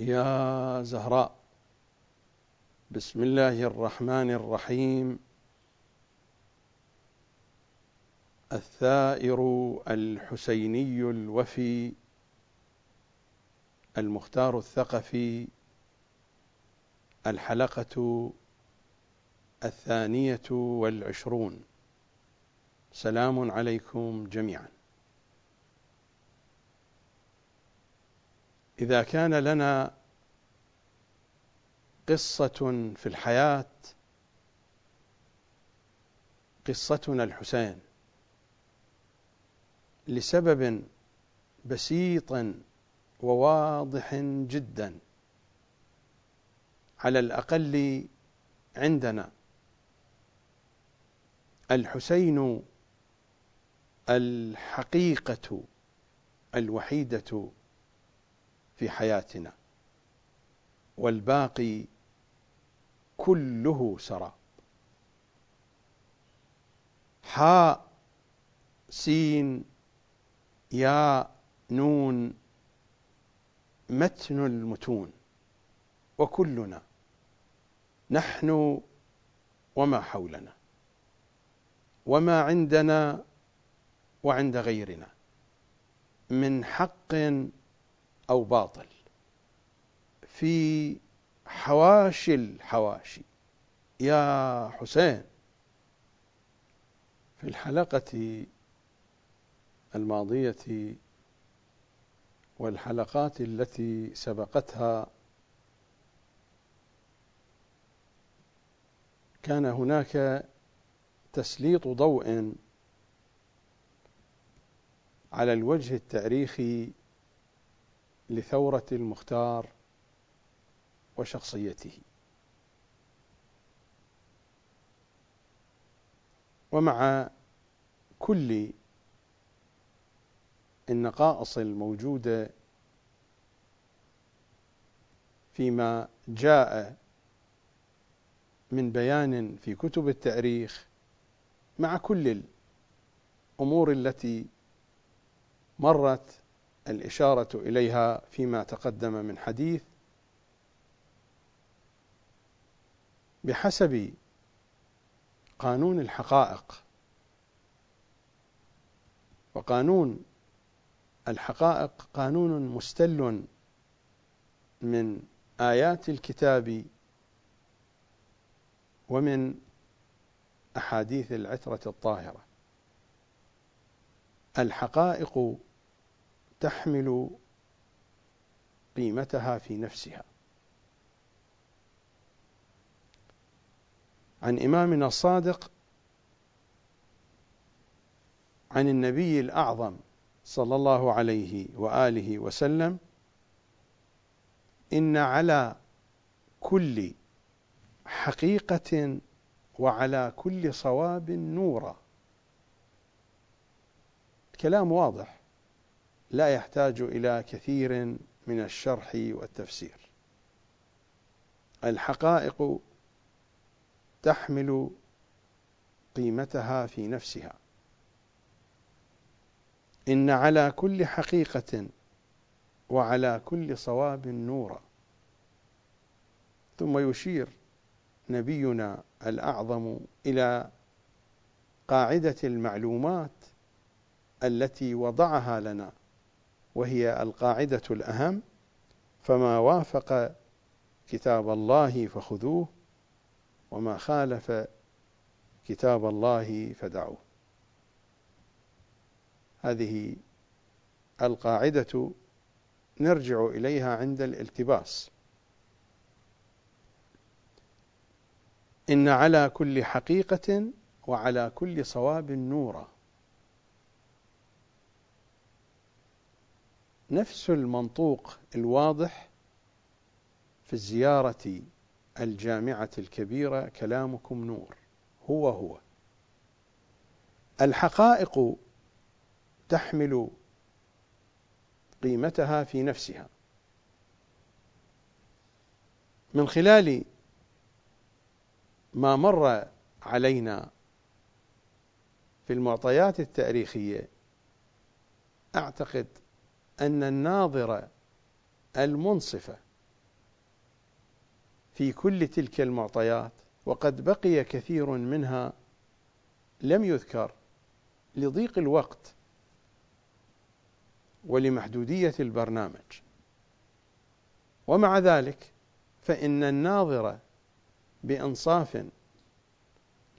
يا زهراء بسم الله الرحمن الرحيم. الثائر الحسيني الوفي المختار الثقفي الحلقة الثانية والعشرون. سلام عليكم جميعا. إذا كان لنا قصة في الحياة قصتنا الحسين لسبب بسيط وواضح جدا على الأقل عندنا. الحسين الحقيقة الوحيدة في حياتنا. والباقي كله سراب. حاء سين يا نون متن المتون. وكلنا نحن وما حولنا. وما عندنا وعند غيرنا. من حق أو باطل. في حواشي الحواشي. يا حسين في الحلقة الماضية والحلقات التي سبقتها كان هناك تسليط ضوء على الوجه التاريخي لثورة المختار وشخصيته. ومع كل النقائص الموجودة فيما جاء من بيان في كتب التاريخ مع كل الأمور التي مرت الإشارة إليها فيما تقدم من حديث بحسب قانون الحقائق. وقانون الحقائق قانون مستل من آيات الكتاب ومن أحاديث العترة الطاهرة. الحقائق تحمل قيمتها في نفسها. عن إمامنا الصادق عن النبي الأعظم صلى الله عليه وآله وسلم إن على كل حقيقة وعلى كل صواب نورا. كلام واضح. لا يحتاج إلى كثير من الشرح والتفسير. الحقائق تحمل قيمتها في نفسها. إن على كل حقيقة وعلى كل صواب نورا ثم يشير نبينا الأعظم إلى قاعدة المعلومات التي وضعها لنا. وهي القاعدة الأهم فما وافق كتاب الله فخذوه وما خالف كتاب الله فدعوه. هذه القاعدة نرجع إليها عند الالتباس. إن على كل حقيقة وعلى كل صواب نورا. نفس المنطوق الواضح في الزيارة الجامعة الكبيرة كلامكم نور هو هو. الحقائق تحمل قيمتها في نفسها. من خلال ما مر علينا في المعطيات التاريخية أعتقد أن الناظر المنصف في كل تلك المعطيات وقد بقي كثير منها لم يذكر لضيق الوقت ولمحدودية البرنامج. ومع ذلك فإن الناظر بإنصاف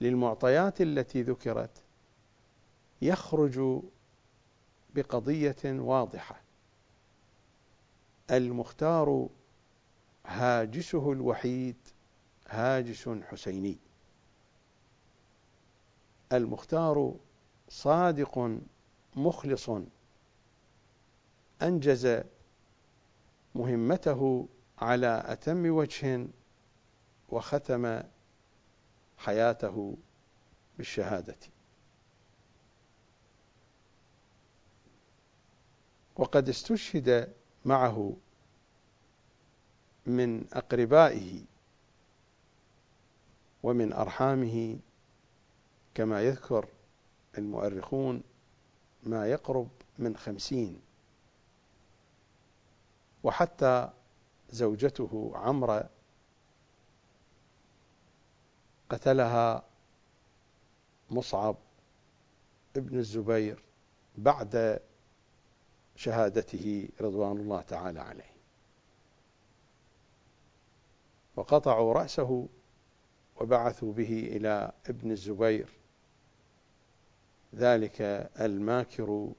للمعطيات التي ذكرت يخرج بقضية واضحة. المختار هاجسه الوحيد هاجس حسيني. المختار صادق مخلص أنجز مهمته على أتم وجه وختم حياته بالشهادة. وقد استشهد معه من أقربائه ومن أرحامه كما يذكر المؤرخون ما يقرب من خمسين. وحتى زوجته عمرة قتلها مصعب ابن الزبير بعد شهادته رضوان الله تعالى عليه. وقطعوا رأسه وبعثوا به إلى ابن الزبير ذلك الماكر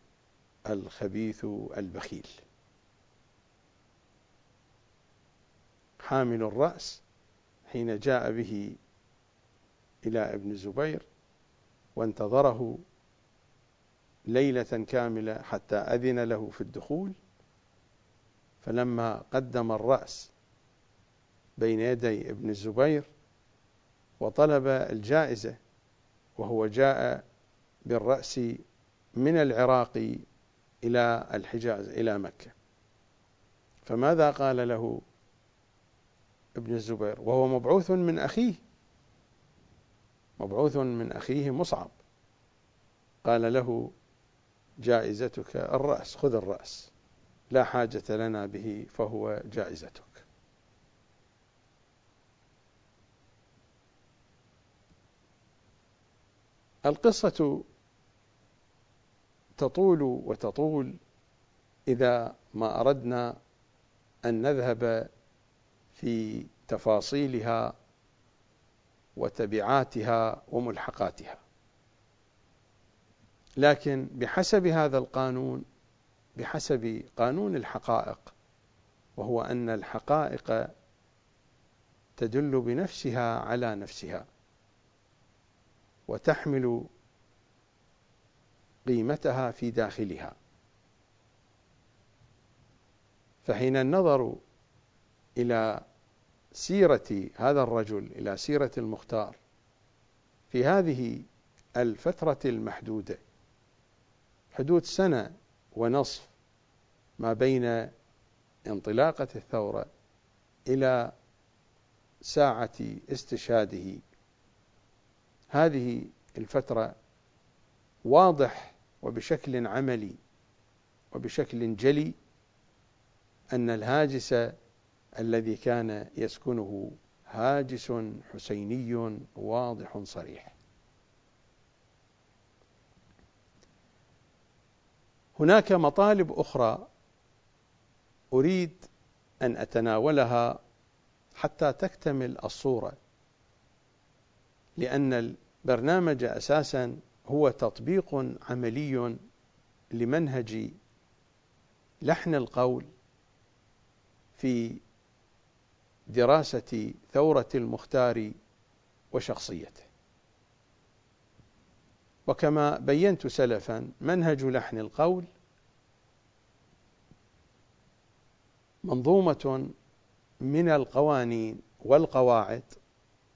الخبيث البخيل. حامل الرأس حين جاء به إلى ابن الزبير وانتظره ليلة كاملة حتى أذن له في الدخول فلما قدم الرأس بين يدي ابن الزبير وطلب الجائزة وهو جاء بالرأس من العراق إلى الحجاز إلى مكة. فماذا قال له ابن الزبير؟ وهو مبعوث من أخيه. مبعوث من أخيه مصعب. قال له جائزتك الرأس خذ الرأس. لا حاجة لنا به فهو جائزتك. القصة تطول وتطول إذا ما أردنا أن نذهب في تفاصيلها وتبعاتها وملحقاتها. لكن بحسب هذا القانون بحسب قانون الحقائق وهو أن الحقائق تدل بنفسها على نفسها وتحمل قيمتها في داخلها. فحين النظر إلى سيرة هذا الرجل إلى سيرة المختار في هذه الفترة المحدودة حدود سنة ونصف ما بين انطلاقة الثورة إلى ساعة استشهاده. هذه الفترة واضح وبشكل عملي وبشكل جلي أن الهاجس الذي كان يسكنه هاجس حسيني واضح صريح. هناك مطالب أخرى أريد أن أتناولها حتى تكتمل الصورة لأن البرنامج أساسا هو تطبيق عملي لمنهج لحن القول في دراسة ثورة المختار وشخصيته. وكما بينت سلفا منهج لحن القول منظومة من القوانين والقواعد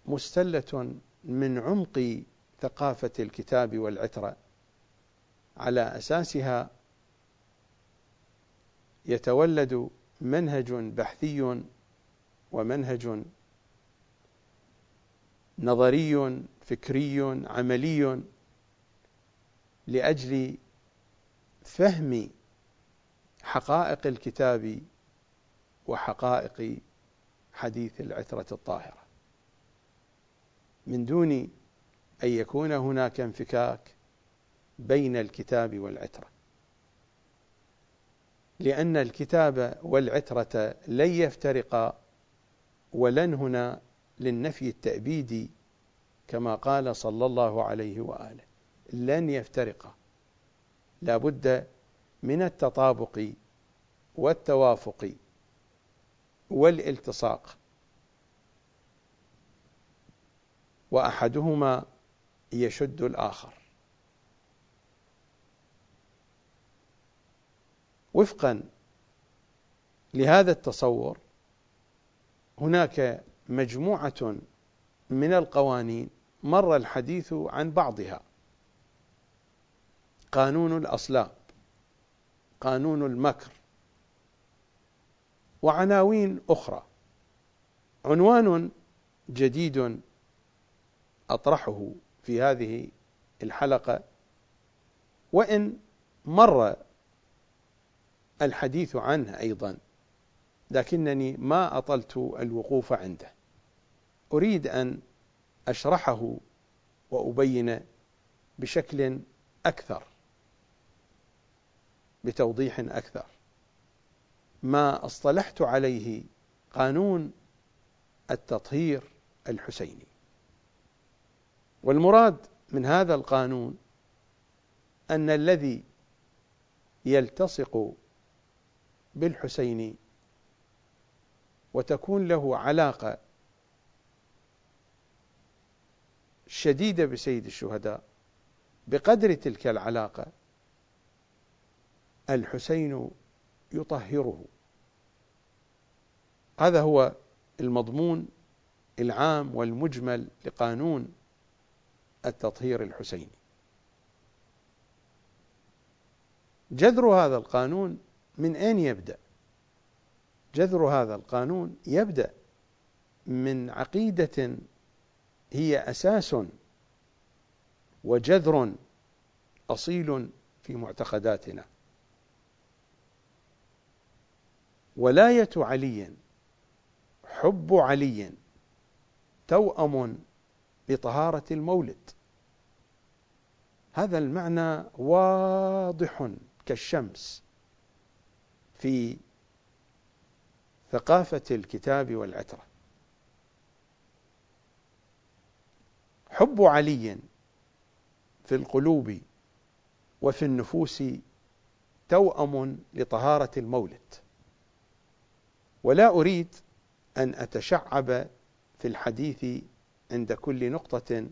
مستلة من عمق ثقافة الكتاب والعترة على أساسها يتولد منهج بحثي ومنهج نظري فكري عملي لأجل فهم حقائق الكتاب وحقائق حديث العترة الطاهرة. من دون أن يكون هناك انفكاك بين الكتاب والعترة. لأن الكتاب والعترة لن يفترقا ولن هنا للنفي التأبيدي كما قال صلى الله عليه وآله. لن يفترقا لا بد من التطابق والتوافق والالتصاق. وأحدهما يشد الآخر. وفقا لهذا التصور هناك مجموعة من القوانين مر الحديث عن بعضها. قانون الأصلاب قانون المكر وعناوين أخرى. عنوان جديد أطرحه في هذه الحلقة وإن مر الحديث عنه أيضا لكنني ما أطلت الوقوف عنده. أريد أن أشرحه وأبين بشكل أكثر. بتوضيح أكثر. ما اصطلحت عليه قانون التطهير الحسيني. والمراد من هذا القانون أن الذي يلتصق بالحسين وتكون له علاقة شديدة بسيد الشهداء بقدر تلك العلاقة الحسين يطهره. هذا هو المضمون العام والمجمل لقانون التطهير الحسيني. جذر هذا القانون من أين يبدأ؟ جذر هذا القانون يبدأ من عقيدة هي أساس وجذر أصيل في معتقداتنا. ولاية علي حب علي توأم بطهارة المولد. هذا المعنى واضح كالشمس في ثقافة الكتاب والعترة. حب علي في القلوب وفي النفوس توأم لطهارة المولد. ولا أريد أن أتشعب في الحديث عند كل نقطة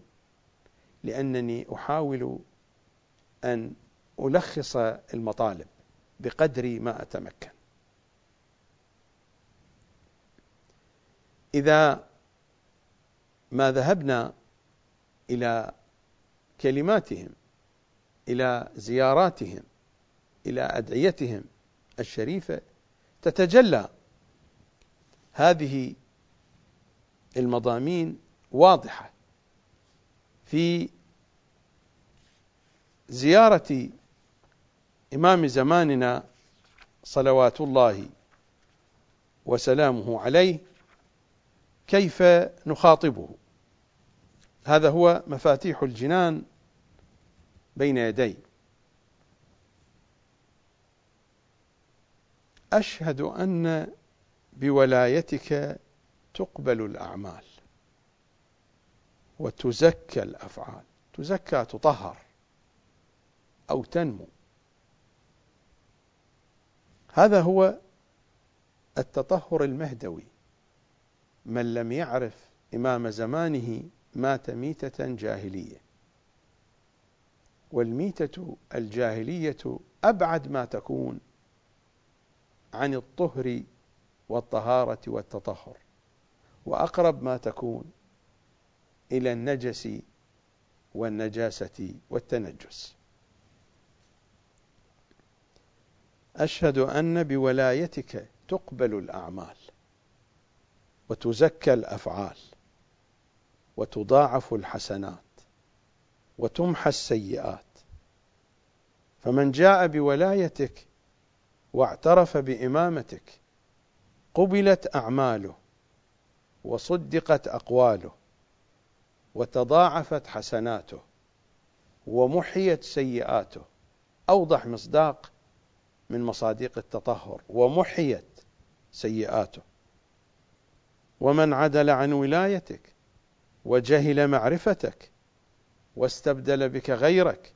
لأنني أحاول أن ألخص المطالب بقدر ما أتمكن. إذا ما ذهبنا إلى كلماتهم إلى زياراتهم إلى أدعيتهم الشريفة تتجلى هذه المضامين واضحة. في زيارة إمام زماننا صلوات الله وسلامه عليه كيف نخاطبه؟ هذا هو مفاتيح الجنان بين يدي. أشهد أن بولايتك تقبل الأعمال وتزكى الأفعال. تزكى تطهر أو تنمو. هذا هو التطهر المهدوي. من لم يعرف إمام زمانه مات ميتة جاهلية. والميتة الجاهلية أبعد ما تكون عن الطهر والطهارة والتطهر. وأقرب ما تكون إلى النجس والنجاسة والتنجس. أشهد أن بولايتك تقبل الأعمال وتزكى الأفعال وتضاعف الحسنات وتمحى السيئات. فمن جاء بولايتك واعترف بإمامتك قبلت أعماله وصدقت أقواله وتضاعفت حسناته ومحيت سيئاته. أوضح مصداق من مصادق التطهر. ومحيت سيئاته. ومن عدل عن ولايتك وجهل معرفتك واستبدل بك غيرك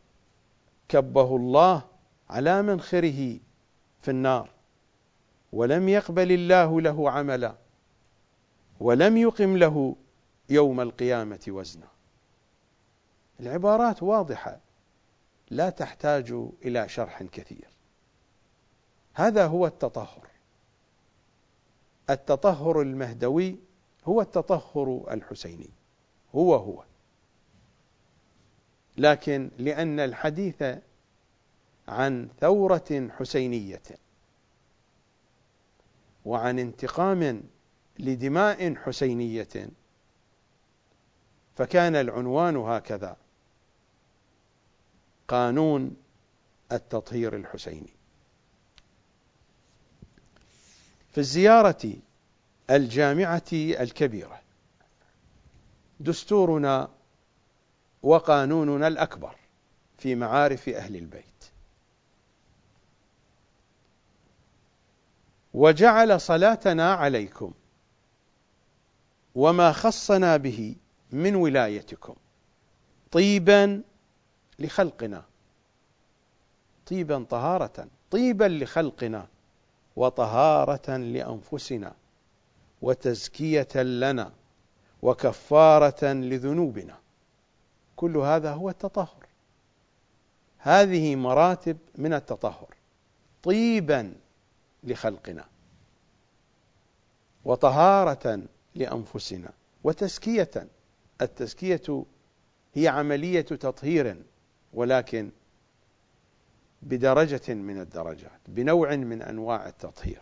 كبه الله على منخره في النار. ولم يقبل الله له عملا ولم يقم له يوم القيامة وزنا. العبارات واضحة لا تحتاج إلى شرح كثير. هذا هو التطهر. التطهر المهدوي هو التطهر الحسيني هو هو. لكن لأن الحديث عن ثورة حسينية وعن انتقام لدماء حسينية. فكان العنوان هكذا قانون التطهير الحسيني. في الزيارة الجامعة الكبيرة دستورنا وقانوننا الأكبر في معارف أهل البيت. وجعل صلاتنا عليكم وما خصنا به من ولايتكم. طيبا لخلقنا. طيبا طهارة. طيبا لخلقنا. وطهارة لأنفسنا. وتزكية لنا. وكفارة لذنوبنا. كل هذا هو التطهر. هذه مراتب من التطهر. طيبا لخلقنا. وطهارة لأنفسنا. وتزكية. التزكية هي عملية تطهير ولكن بدرجة من الدرجات بنوع من أنواع التطهير.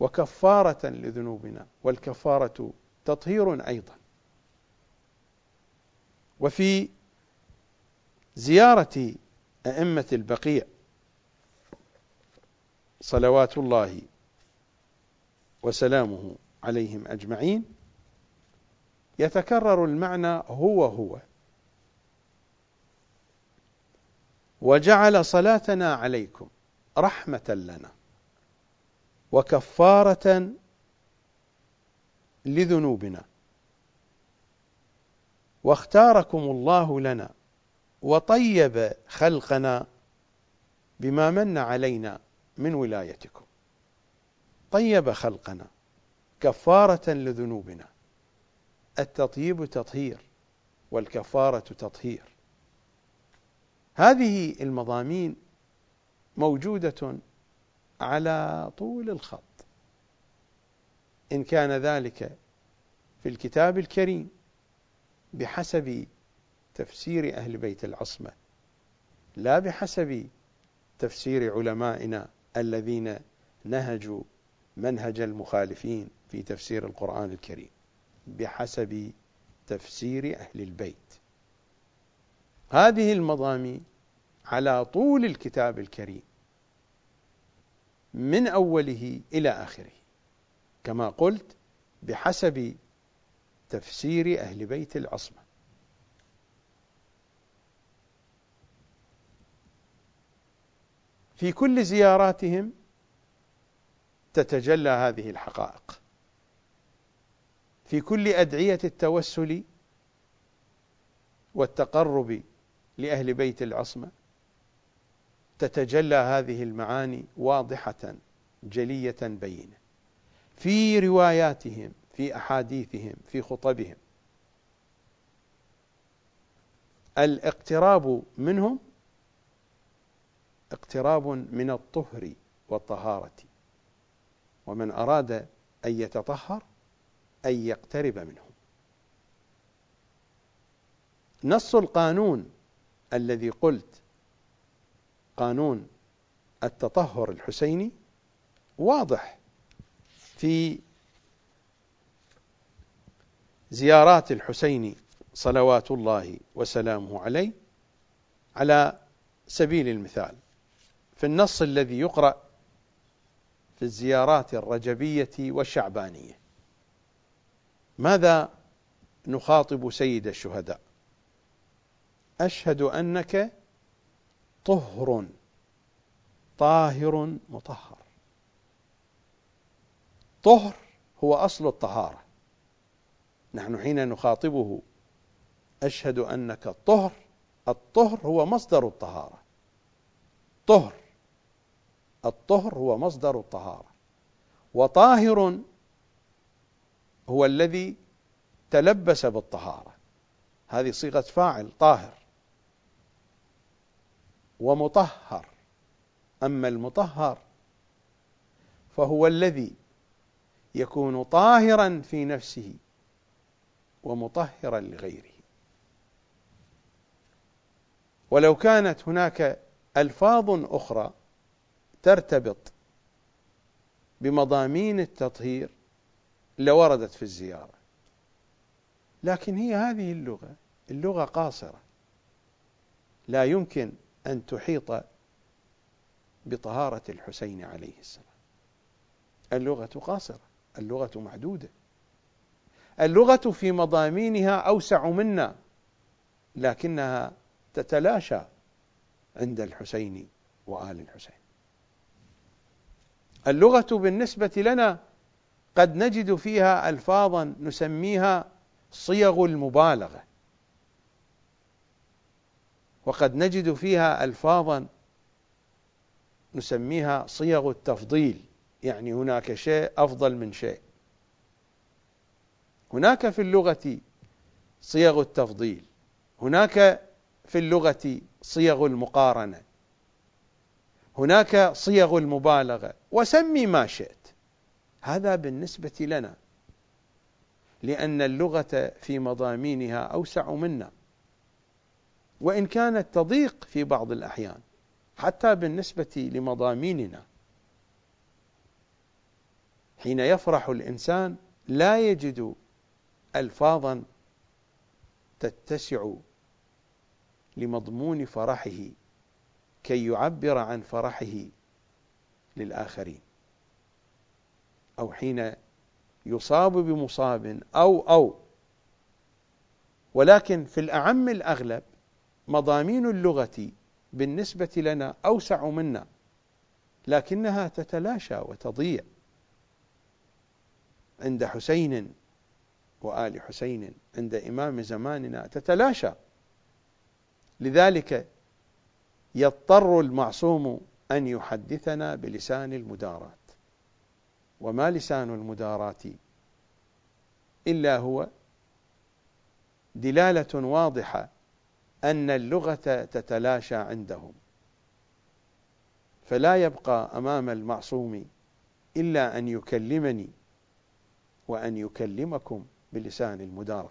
وكفارة لذنوبنا والكفارة تطهير أيضا. وفي زيارة أئمة البقيع صلوات الله وسلامه عليهم أجمعين يتكرر المعنى هو هو. وجعل صلاتنا عليكم رحمة لنا وكفارة لذنوبنا. واختاركم الله لنا وطيب خلقنا بما من علينا من ولايتكم. طيب خلقنا كفارة لذنوبنا. التطيب تطهير والكفارة تطهير. هذه المضامين موجودة على طول الخط. إن كان ذلك في الكتاب الكريم بحسب تفسير أهل بيت العصمة لا بحسب تفسير علمائنا الذين نهجوا منهج المخالفين في تفسير القرآن الكريم بحسب تفسير أهل البيت. هذه المضامين على طول الكتاب الكريم من أوله إلى آخره كما قلت بحسب تفسير أهل بيت العصمة. في كل زياراتهم تتجلى هذه الحقائق. في كل أدعية التوسل والتقرب لأهل بيت العصمة تتجلى هذه المعاني واضحة جلية بينة. في رواياتهم في أحاديثهم في خطبهم الاقتراب منهم اقتراب من الطهر والطهارة. ومن أراد أن يتطهر أن يقترب منهم نص القانون الذي قلت قانون التطهر الحسيني واضح في زيارات الحسين صلوات الله وسلامه عليه على سبيل المثال. في النص الذي يقرأ في الزيارات الرجبية والشعبانية. ماذا نخاطب سيد الشهداء؟ أشهد أنك طهر طاهر مطهر. طهر هو أصل الطهارة. نحن حين نخاطبه أشهد أنك طهر الطهر هو مصدر الطهارة. طهر الطهر هو مصدر الطهارة. وطاهر هو الذي تلبس بالطهارة. هذه صيغة فاعل طاهر. ومطهر. أما المطهر فهو الذي يكون طاهرا في نفسه ومطهرا لغيره. ولو كانت هناك ألفاظ أخرى ترتبط بمضامين التطهير لوردت في الزيارة. لكن هي هذه اللغة اللغة قاصرة. لا يمكن أن تحيط بطهارة الحسين عليه السلام. اللغة قاصرة اللغة محدودة. اللغة في مضامينها أوسع منا لكنها تتلاشى عند الحسين وآل الحسين. اللغة بالنسبة لنا قد نجد فيها ألفاظا نسميها صيغ المبالغة. وقد نجد فيها ألفاظا نسميها صيغ التفضيل يعني هناك شيء أفضل من شيء. هناك في اللغة صيغ التفضيل هناك في اللغة صيغ المقارنة. هناك صيغ المبالغة. وسمي ما شئت. هذا بالنسبة لنا. لأن اللغة في مضامينها أوسع منا. وإن كانت تضيق في بعض الأحيان حتى بالنسبة لمضاميننا. حين يفرح الإنسان لا يجد ألفاظا تتسع لمضمون فرحه. كي يعبر عن فرحه للآخرين. أو حين يصاب بمصاب أو أو. ولكن في الأعم الأغلب مضامين اللغة بالنسبة لنا أوسع منا لكنها تتلاشى وتضيع. عند حسين وآل حسين عند إمام زماننا تتلاشى. لذلك يضطر المعصوم أن يحدثنا بلسان المدارات. وما لسان المدارات إلا هو دلالة واضحة أن اللغة تتلاشى عندهم. فلا يبقى أمام المعصوم إلا أن يكلمني وأن يكلمكم بلسان المدارات.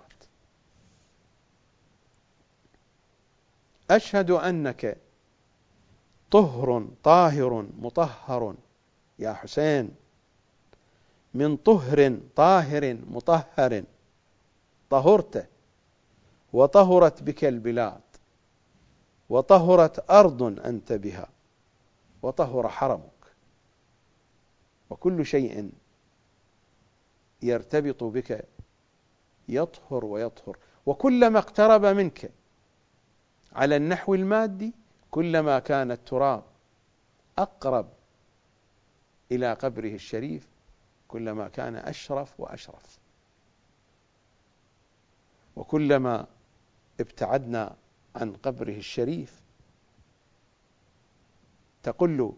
أشهد أنك طهر طاهر مطهر. يا حسين من طهر طاهر مطهر. طهرت وطهرت بك البلاد وطهرت أرض أنت بها وطهر حرمك. وكل شيء يرتبط بك يطهر ويطهر. وكلما اقترب منك على النحو المادي كلما كان التراب أقرب إلى قبره الشريف كلما كان أشرف وأشرف. وكلما ابتعدنا عن قبره الشريف تقل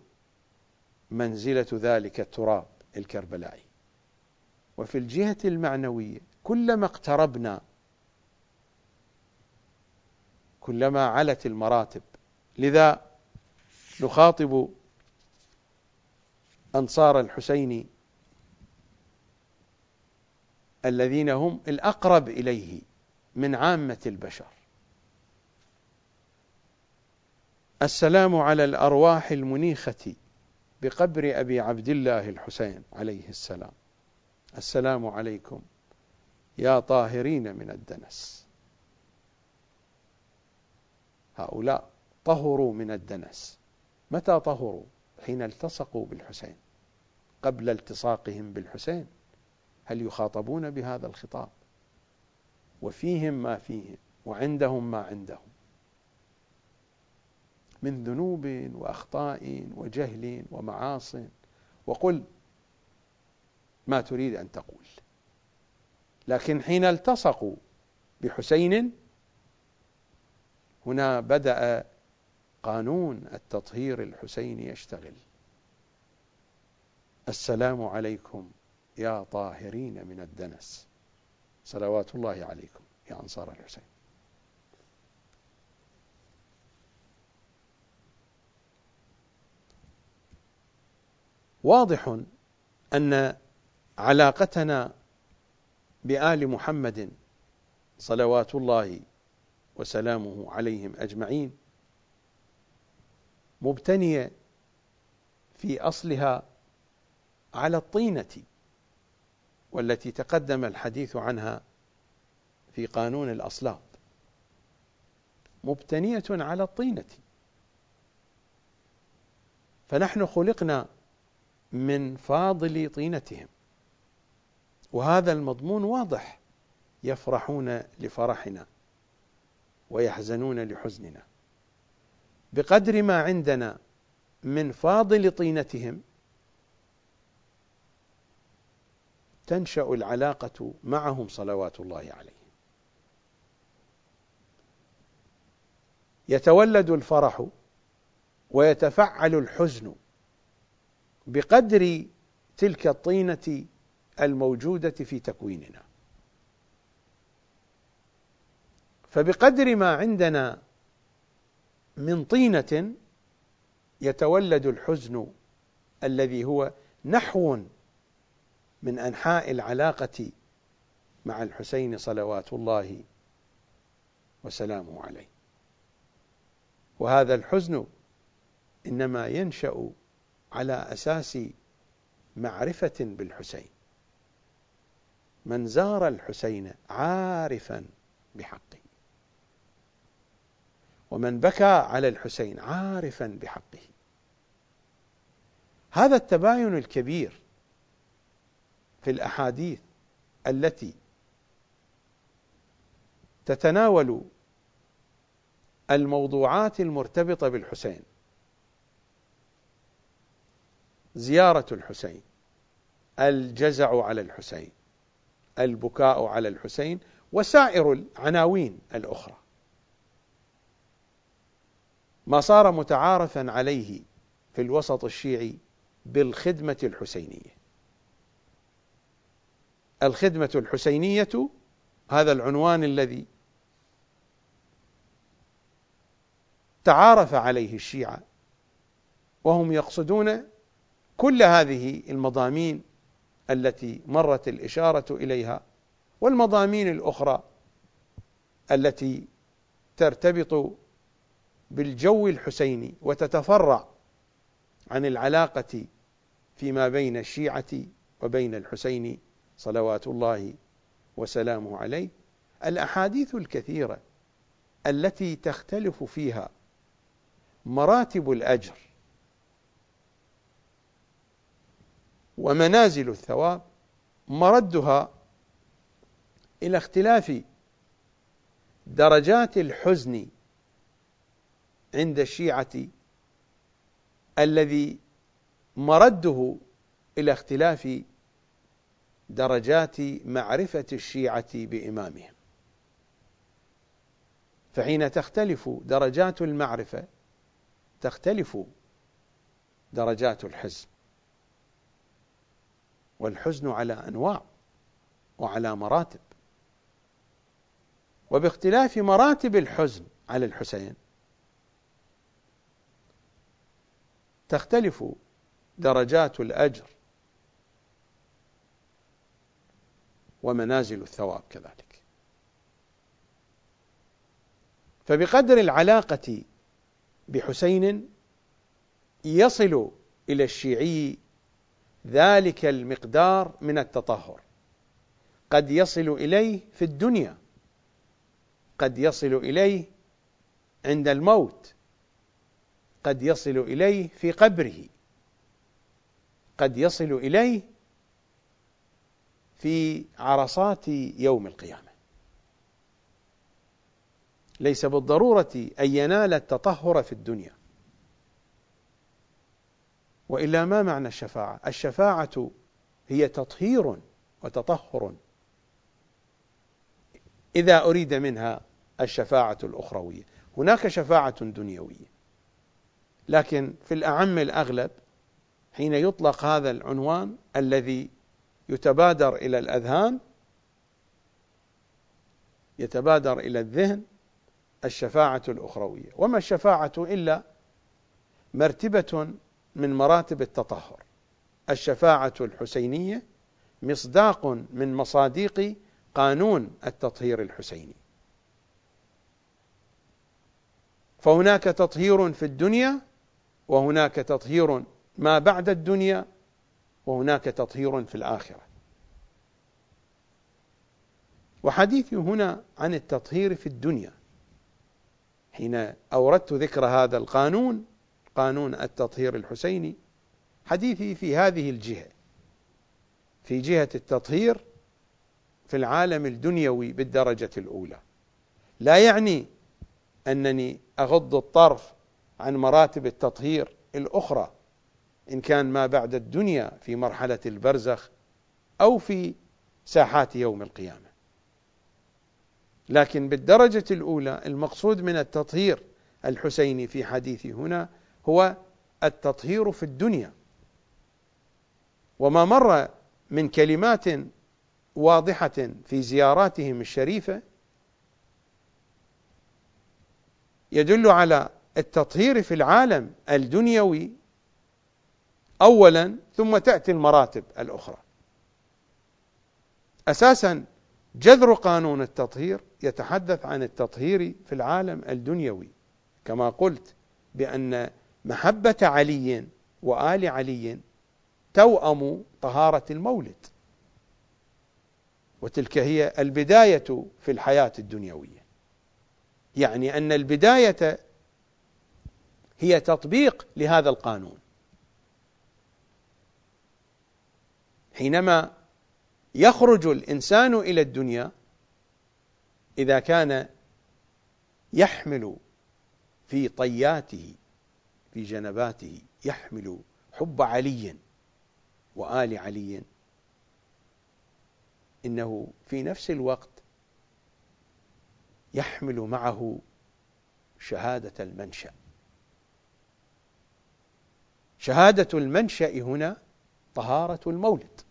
منزلة ذلك التراب الكربلائي. وفي الجهة المعنوية كلما اقتربنا كلما علت المراتب لذا نخاطب أنصار الحسين الذين هم الأقرب إليه من عامة البشر. السلام على الأرواح المنيخة بقبر أبي عبد الله الحسين عليه السلام. السلام عليكم يا طاهرين من الدنس. هؤلاء طهروا من الدنس. متى طهروا؟ حين التصقوا بالحسين. قبل التصاقهم بالحسين. هل يخاطبون بهذا الخطاب؟ وفيهم ما فيهم وعندهم ما عندهم. من ذنوب وأخطاء وجهل ومعاص. وقل ما تريد أن تقول. لكن حين التصقوا بحسين هنا بدأ قانون التطهير الحسيني يشتغل. السلام عليكم يا طاهرين من الدنس. صلوات الله عليكم يا أنصار الحسين. واضح أن علاقتنا بآل محمد صلوات الله وسلامه عليهم أجمعين مبتنية في أصلها على الطينة والتي تقدم الحديث عنها في قانون الأصلاب. مبتنية على الطينة. فنحن خلقنا من فاضل طينتهم وهذا المضمون واضح يفرحون لفرحنا ويحزنون لحزننا. بقدر ما عندنا من فاضل طينتهم تنشأ العلاقة معهم صلوات الله عليهم. يتولد الفرح ويتفعل الحزن بقدر تلك الطينة الموجودة في تكويننا. فبقدر ما عندنا من طينة يتولد الحزن الذي هو نحو من أنحاء العلاقة مع الحسين صلوات الله وسلامه عليه. وهذا الحزن إنما ينشأ على أساس معرفة بالحسين. من زار الحسين عارفا بحقه. ومن بكى على الحسين عارفا بحقه. هذا التباين الكبير في الأحاديث التي تتناول الموضوعات المرتبطة بالحسين. زيارة الحسين الجزع على الحسين البكاء على الحسين وسائر العناوين الأخرى. ما صار متعارفا عليه في الوسط الشيعي بالخدمة الحسينية. الخدمة الحسينية هذا العنوان الذي تعارف عليه الشيعة وهم يقصدون كل هذه المضامين التي مرت الإشارة إليها والمضامين الأخرى التي ترتبط بالجو الحسيني وتتفرع عن العلاقة فيما بين الشيعة وبين الحسين صلوات الله وسلامه عليه. الأحاديث الكثيرة التي تختلف فيها مراتب الأجر ومنازل الثواب مردها إلى اختلاف درجات الحزن عند الشيعة الذي مرده إلى اختلاف درجات معرفة الشيعة بإمامهم. فحين تختلف درجات المعرفة تختلف درجات الحزن والحزن على أنواع وعلى مراتب. وباختلاف مراتب الحزن على الحسين تختلف درجات الأجر ومنازل الثواب كذلك. فبقدر العلاقة بحسين يصل إلى الشيعي ذلك المقدار من التطهر. قد يصل إليه في الدنيا قد يصل إليه عند الموت قد يصل إليه في قبره. قد يصل إليه في عرصات يوم القيامة. ليس بالضرورة أن ينال التطهر في الدنيا. وإلا ما معنى الشفاعة؟ الشفاعة هي تطهير وتطهر. إذا أريد منها الشفاعة الأخروية. هناك شفاعة دنيوية. لكن في الأعم الأغلب حين يطلق هذا العنوان الذي يتبادر إلى الأذهان يتبادر إلى الذهن الشفاعة الأخروية. وما الشفاعة إلا مرتبة من مراتب التطهر. الشفاعة الحسينية مصداق من مصاديق قانون التطهير الحسيني. فهناك تطهير في الدنيا وهناك تطهير ما بعد الدنيا وهناك تطهير في الآخرة. وحديثي هنا عن التطهير في الدنيا. حين أوردت ذكر هذا القانون قانون التطهير الحسيني حديثي في هذه الجهة. في جهة التطهير في العالم الدنيوي بالدرجة الأولى. لا يعني أنني أغض الطرف عن مراتب التطهير الأخرى إن كان ما بعد الدنيا في مرحلة البرزخ أو في ساحات يوم القيامة. لكن بالدرجة الأولى المقصود من التطهير الحسيني في حديثي هنا هو التطهير في الدنيا. وما مر من كلمات واضحة في زياراتهم الشريفة يدل على التطهير في العالم الدنيوي اولا ثم تأتي المراتب الأخرى. أساسا جذر قانون التطهير يتحدث عن التطهير في العالم الدنيوي. كما قلت بأن محبة علي وآل علي توأم طهارة المولد. وتلك هي البداية في الحياة الدنيوية. يعني أن البداية هي تطبيق لهذا القانون. حينما يخرج الإنسان إلى الدنيا إذا كان يحمل في طياته في جنباته يحمل حب علي وآل علي إنه في نفس الوقت يحمل معه شهادة المنشأ. شهادة المنشأ هنا طهارة المولد.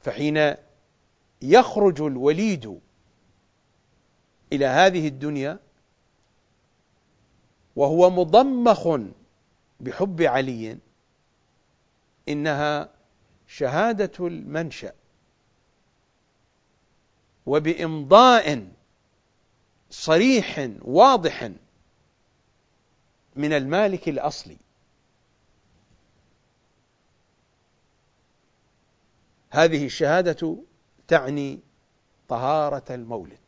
فحين يخرج الوليد إلى هذه الدنيا وهو مضمخ بحب علي إنها شهادة المنشأ. وبإمضاء صريح واضح من المالك الأصلي. هذه الشهادة تعني طهارة المولد.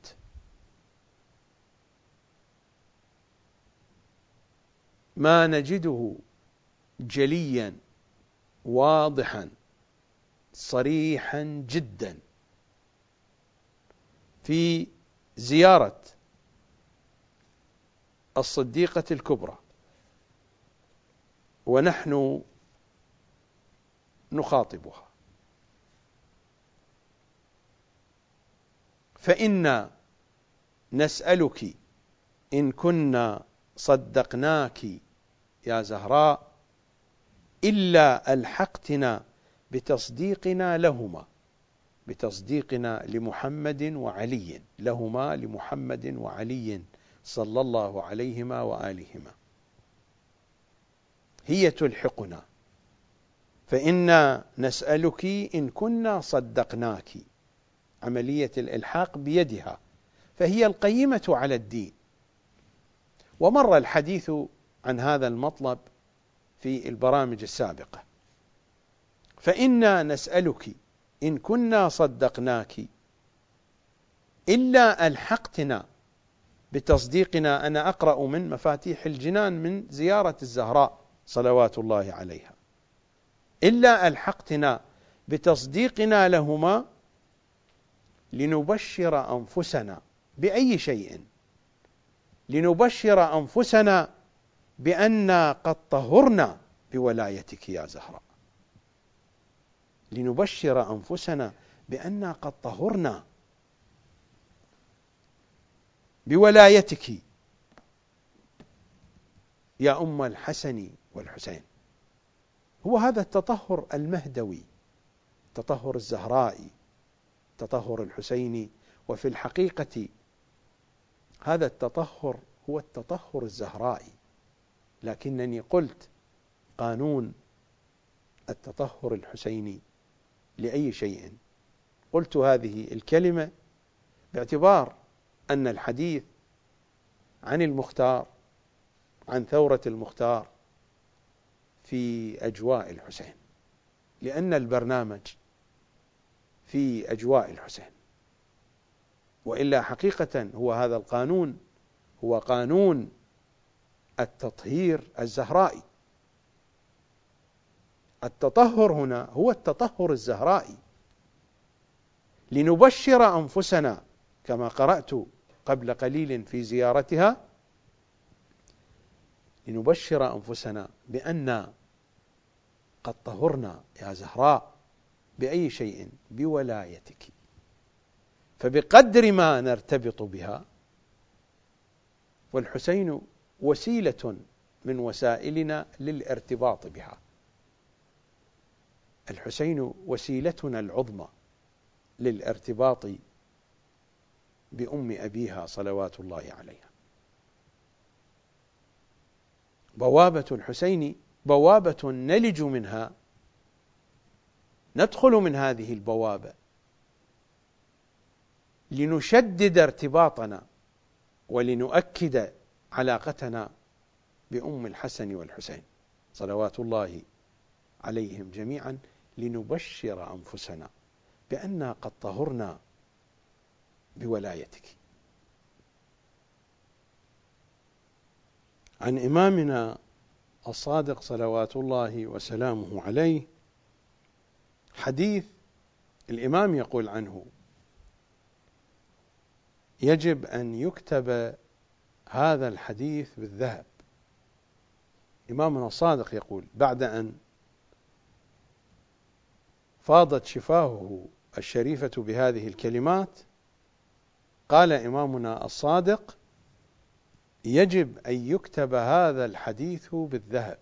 ما نجده جليا واضحا صريحا جدا. في زيارة الصديقة الكبرى ونحن نخاطبها. فإنا نسألك إن كنا صدقناك يا زهراء إلا ألحقتنا بتصديقنا لهما بتصديقنا لمحمد وعلي لهما لمحمد وعلي صلى الله عليهما وآلهما. هي تلحقنا. فإنا نسألك إن كنا صدقناك. عملية الإلحاق بيدها. فهي القيمة على الدين. ومر الحديث عن هذا المطلب في البرامج السابقة. فإنا نسألك إن كنا صدقناك. إلا ألحقتنا بتصديقنا. أنا أقرأ من مفاتيح الجنان من زيارة الزهراء. صلوات الله عليها. إلا ألحقتنا بتصديقنا لهما لنبشر أنفسنا بأي شيء. لنبشر أنفسنا بأننا قد طهرنا بولايتك يا زهراء. لنبشر أنفسنا بأننا قد طهرنا بولايتك يا أم الحسن والحسين. هو هذا التطهر المهدوي تطهر الزهراء تطهر الحسين وفي الحقيقة هذا التطهر هو التطهر الزهرائي. لكنني قلت قانون التطهر الحسيني لأي شيء. قلت هذه الكلمة باعتبار أن الحديث عن المختار عن ثورة المختار في أجواء الحسين لأن البرنامج في أجواء الحسين. وإلا حقيقة هو هذا القانون هو قانون التطهير الزهرائي. التطهر هنا هو التطهر الزهرائي. لنبشر أنفسنا كما قرأت قبل قليل في زيارتها لنبشر أنفسنا بأن قد طهرنا يا زهراء بأي شيء؟ بولايتك. فبقدر ما نرتبط بها والحسين وسيلة من وسائلنا للارتباط بها. الحسين وسيلتنا العظمى للارتباط بأم أبيها صلوات الله عليها. بوابة الحسين بوابة نلج منها. ندخل من هذه البوابة لنشدد ارتباطنا ولنؤكد علاقتنا بأم الحسن والحسين. صلوات الله عليهم جميعا لنبشر أنفسنا بأننا قد طهرنا بولايتك. عن إمامنا الصادق صلوات الله وسلامه عليه حديث الإمام يقول عنه يجب أن يكتب هذا الحديث بالذهب. إمامنا الصادق يقول بعد أن فاضت شفاهه الشريفة بهذه الكلمات قال إمامنا الصادق يجب أن يكتب هذا الحديث بالذهب.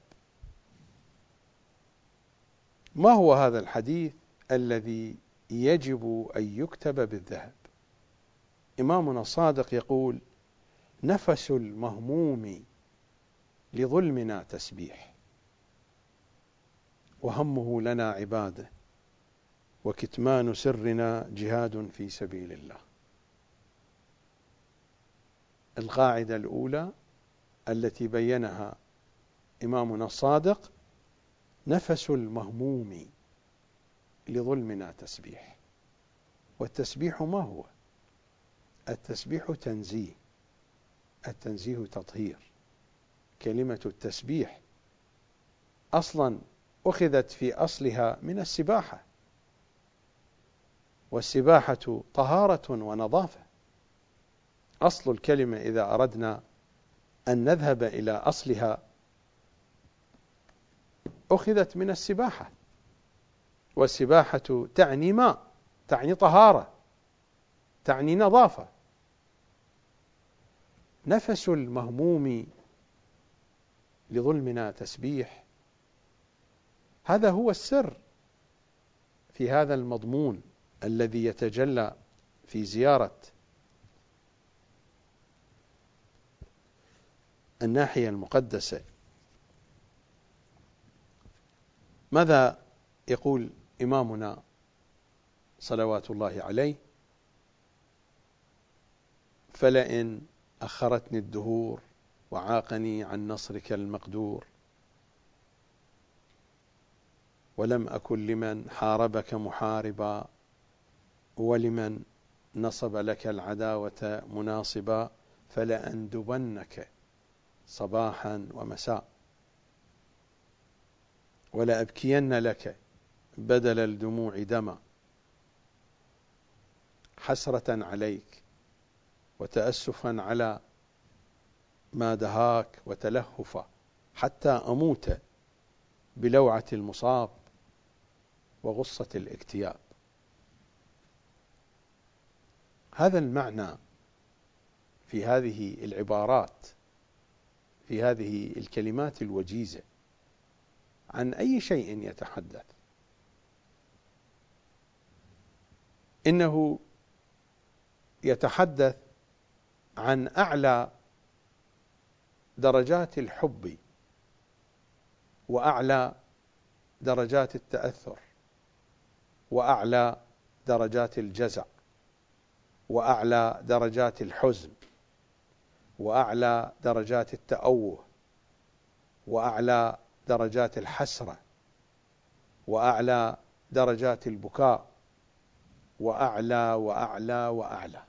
ما هو هذا الحديث الذي يجب أن يكتب بالذهب؟ إمامنا الصادق يقول نفس المهموم لظلمنا تسبيح وهمه لنا عباده وكتمان سرنا جهاد في سبيل الله. القاعدة الأولى التي بينها إمامنا الصادق نفس المهموم لظلمنا تسبيح. والتسبيح ما هو؟ التسبيح تنزيه التنزيه تطهير. كلمة التسبيح أصلا أخذت في أصلها من السباحة. والسباحة طهارة ونظافة. أصل الكلمة إذا أردنا أن نذهب إلى أصلها أخذت من السباحة. والسباحة تعني ماء تعني طهارة تعني نظافة. نفس المهموم لظلمنا تسبيح. هذا هو السر في هذا المضمون الذي يتجلى في زيارة الناحية المقدسة. ماذا يقول إمامنا صلوات الله عليه؟ فلئن أخرتني الدهور وعاقني عن نصرك المقدور ولم أكن لمن حاربك محاربا ولمن نصب لك العداوة مناصبا فلأندبنك. صباحا ومساء. ولأبكين لك بدل الدموع دما. حسرة عليك وتأسفا على ما دهاك وتلهفا حتى أموت بلوعة المصاب وغصة الاكتئاب. هذا المعنى في هذه العبارات في هذه الكلمات الوجيزة عن أي شيء يتحدث. إنه يتحدث عن أعلى درجات الحب وأعلى درجات التأثر وأعلى درجات الجزع وأعلى درجات الحزن. وأعلى درجات التأوه وأعلى درجات الحسرة وأعلى درجات البكاء وأعلى وأعلى وأعلى.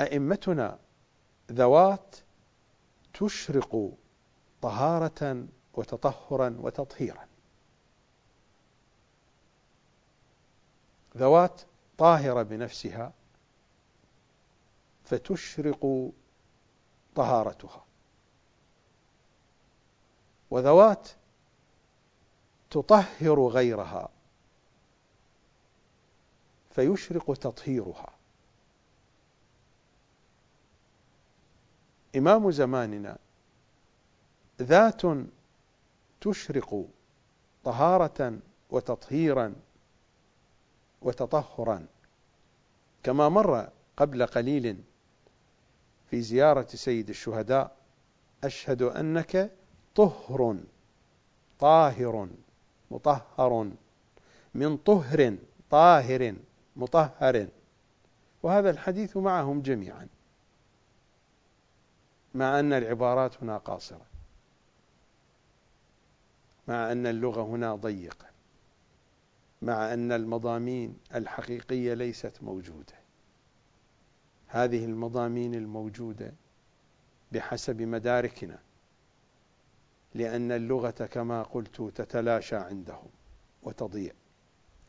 أئمتنا ذوات تشرق طهارة وتطهرا وتطهيرا. ذوات طاهرة بنفسها فتشرق طهارتها. وذوات تطهر غيرها فيشرق تطهيرها. إمام زماننا ذات تشرق طهارة وتطهيرا وتطهرا كما مر قبل قليل في زيارة سيد الشهداء أشهد أنك طهر طاهر مطهر. من طهر طاهر مطهر. وهذا الحديث معهم جميعا مع أن العبارات هنا قاصرة مع أن اللغة هنا ضيقة مع أن المضامين الحقيقية ليست موجودة. هذه المضامين الموجودة بحسب مداركنا لأن اللغة كما قلت تتلاشى عندهم وتضيع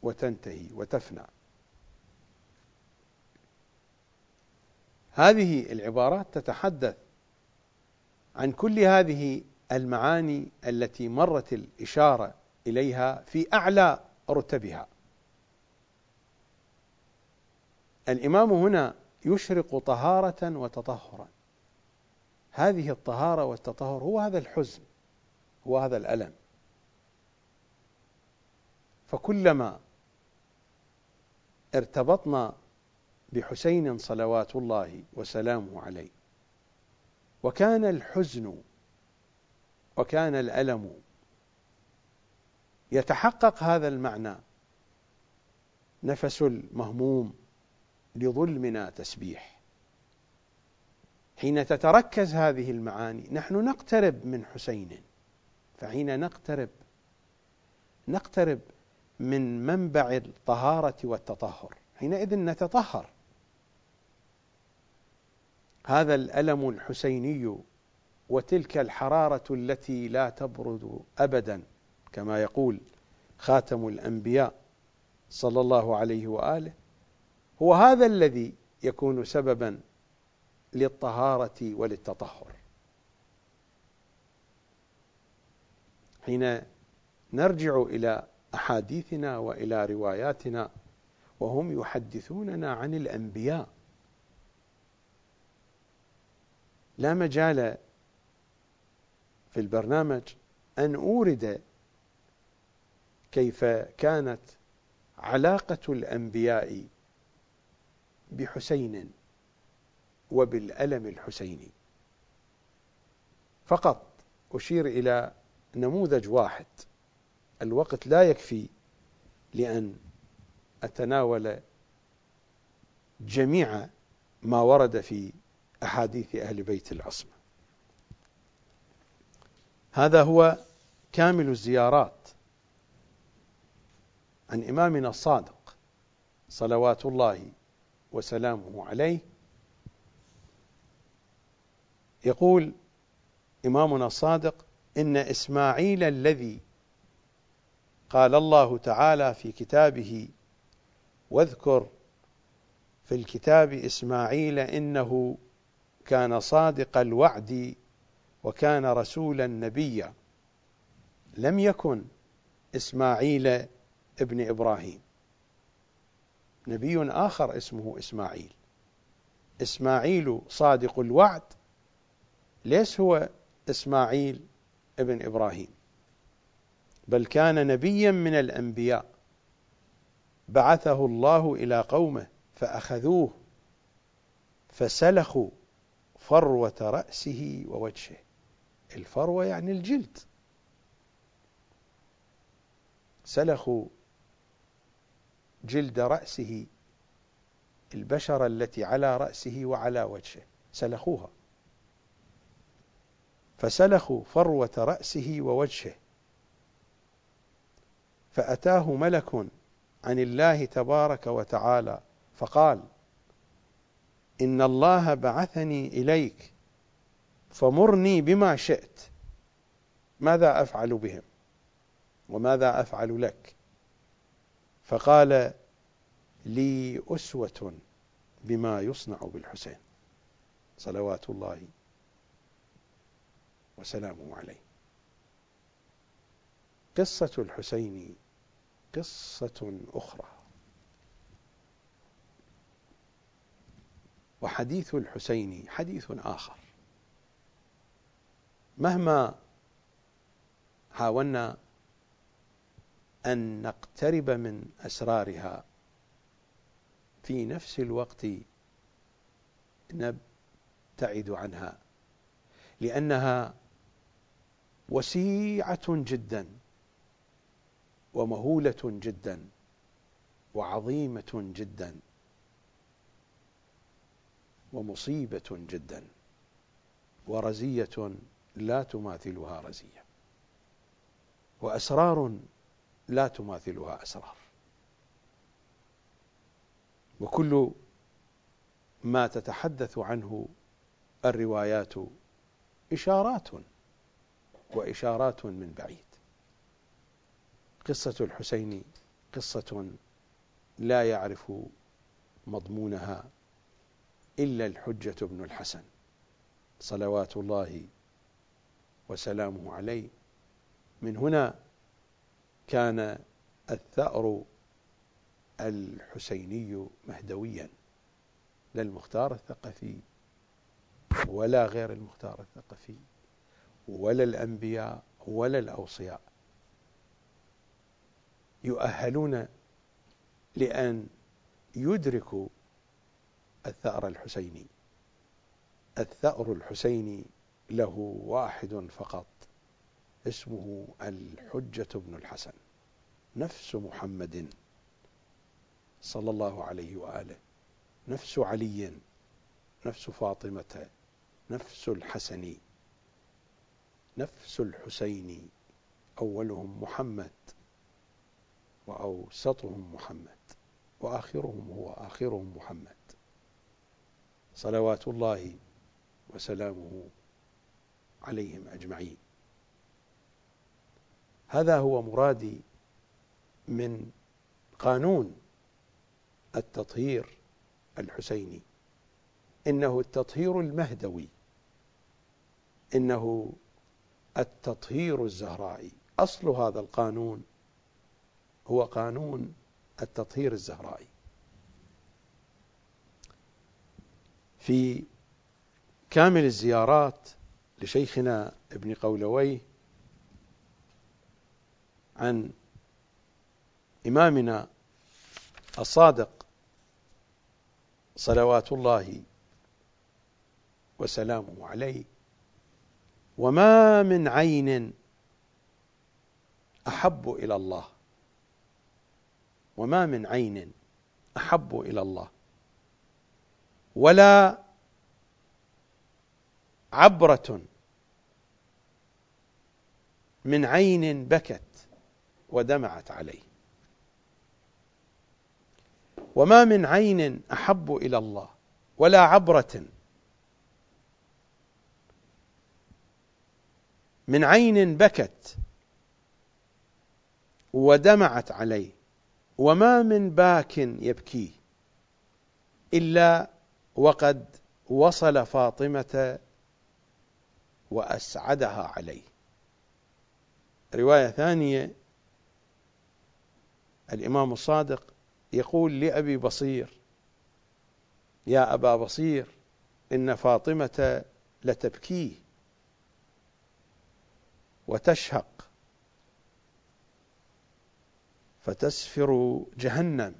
وتنتهي وتفنى. هذه العبارات تتحدث عن كل هذه المعاني التي مرت الإشارة إليها في أعلى رتبها. الإمام هنا يشرق طهارة وتطهرا. هذه الطهارة والتطهر هو هذا الحزن هو هذا الألم. فكلما ارتبطنا بحسين صلوات الله وسلامه عليه وكان الحزن وكان الألم يتحقق هذا المعنى نفس المهموم لظلمنا تسبيح. حين تتركز هذه المعاني نحن نقترب من حسين. فحين نقترب نقترب من منبع الطهارة والتطهر. حينئذ نتطهر. هذا الألم الحسيني وتلك الحرارة التي لا تبرد أبدا كما يقول خاتم الأنبياء صلى الله عليه وآله هو هذا الذي يكون سببا للطهارة وللتطهر. حين نرجع إلى أحاديثنا وإلى رواياتنا وهم يحدثوننا عن الأنبياء. لا مجال في البرنامج أن أورد كيف كانت علاقة الأنبياء بحسين وبالألم الحسيني فقط أشير إلى نموذج واحد. الوقت لا يكفي لأن أتناول جميع ما ورد في أحاديث أهل بيت العصمة. هذا هو كامل الزيارات عن إمامنا الصادق صلوات الله وسلامه عليه. يقول إمامنا الصادق إن إسماعيل الذي قال الله تعالى في كتابه واذكر في الكتاب إسماعيل إنه كان صادق الوعد وكان رسولا نبيا. لم يكن إسماعيل ابن إبراهيم. نبي آخر اسمه إسماعيل. إسماعيل صادق الوعد. ليس هو إسماعيل ابن إبراهيم؟ بل كان نبيا من الأنبياء. بعثه الله إلى قومه فأخذوه فسلخوا فروة رأسه ووجهه. الفروة يعني الجلد. سلخوا جلد رأسه البشرة التي على رأسه وعلى وجهه سلخوها. فسلخوا فروة رأسه ووجهه. فأتاه ملك عن الله تبارك وتعالى فقال إن الله بعثني إليك فمرني بما شئت. ماذا أفعل بهم؟ وماذا أفعل لك؟ فقال لي أسوة بما يصنع بالحسين. صلوات الله وسلامه عليه. قصة الحسين قصة أخرى. وحديث الحسين حديث آخر. مهما حاولنا أن نقترب من أسرارها. في نفس الوقت نبتعد عنها لأنها وسيعة جدا ومهولة جدا وعظيمة جدا ومصيبة جدا ورزية لا تماثلها رزية. وأسرار لا تماثلها أسرار. وكل ما تتحدث عنه الروايات إشارات وإشارات من بعيد. قصة الحسين قصة لا يعرف مضمونها إلا الحجة بن الحسن. صلوات الله وسلامه عليه. من هنا كان الثأر الحسيني مهدويا لا المختار الثقفي ولا غير المختار الثقفي ولا الأنبياء ولا الأوصياء. يؤهلون لأن يدركوا الثأر الحسيني. الثأر الحسيني له واحد فقط. اسمه الحجة بن الحسن. نفس محمد صلى الله عليه وآله. نفس علي نفس فاطمة نفس الحسن نفس الحسين. أولهم محمد وأوسطهم محمد وآخرهم هو آخرهم محمد. صلوات الله وسلامه عليهم أجمعين. هذا هو مرادي من قانون التطهير الحسيني. إنه التطهير المهدوي. إنه التطهير الزهرائي. أصل هذا القانون هو قانون التطهير الزهرائي. في كامل الزيارات لشيخنا ابن قولويه عن إمامنا الصادق صلوات الله وسلامه عليه. وما من عين أحب إلى الله. وما من عين أحب إلى الله. ولا عبرة من عين بكت. ودمعت عليه. وما من عين أحب إلى الله ولا عبرة. من عين بكت ودمعت عليه. وما من باك يبكيه. إلا وقد وصل فاطمة وأسعدها عليه. رواية ثانية الإمام الصادق يقول لأبي بصير يا أبا بصير إن فاطمة لتبكيه وتشهق فتسفر جهنم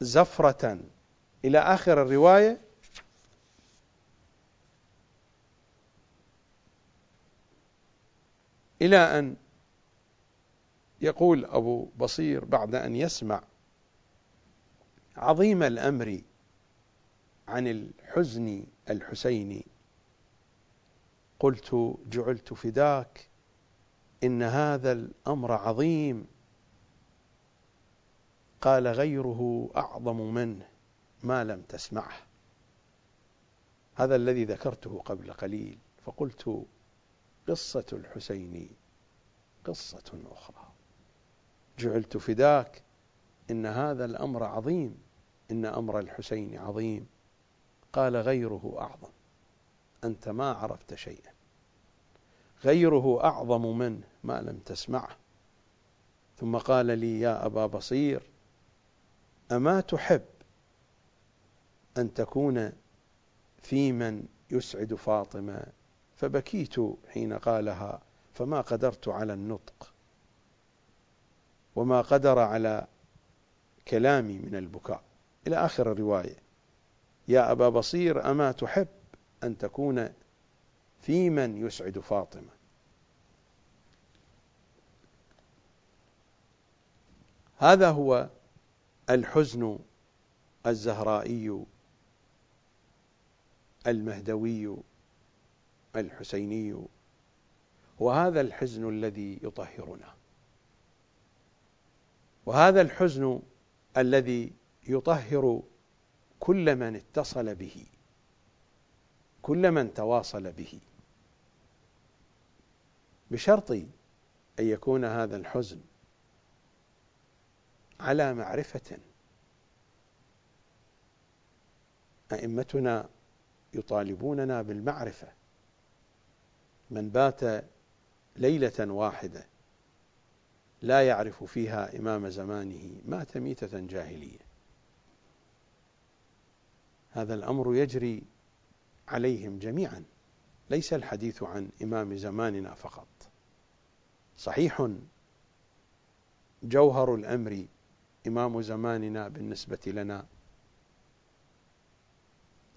زفرة. إلى آخر الرواية إلى أن يقول أبو بصير بعد أن يسمع عظيم الأمر عن الحزن الحسيني قلت جعلت فداك إن هذا الأمر عظيم. قال غيره أعظم منه ما لم تسمعه. هذا الذي ذكرته قبل قليل. فقلت قصة الحسين قصة أخرى. جعلت فداك. إن هذا الأمر عظيم. إن أمر الحسين عظيم. قال غيره أعظم. أنت ما عرفت شيئا. غيره أعظم منه ما لم تسمعه. ثم قال لي يا أبا بصير أما تحب أن تكون في من يسعد فاطمة؟ فبكيت حين قالها فما قدرت على النطق. وما قدر على كلامي من البكاء. إلى آخر الرواية. يا أبا بصير أما تحب أن تكون في من يسعد فاطمة؟ هذا هو الحزن الزهرائي المهدوي الحسيني. وهذا الحزن الذي يطهرنا. وهذا الحزن الذي يطهر كل من اتصل به كل من تواصل به. بشرط أن يكون هذا الحزن على معرفة. أئمتنا يطالبوننا بالمعرفة. من بات ليلة واحدة لا يعرف فيها إمام زمانه مات ميتة جاهلية. هذا الأمر يجري عليهم جميعا ليس الحديث عن إمام زماننا فقط. صحيح جوهر الأمر إمام زماننا بالنسبة لنا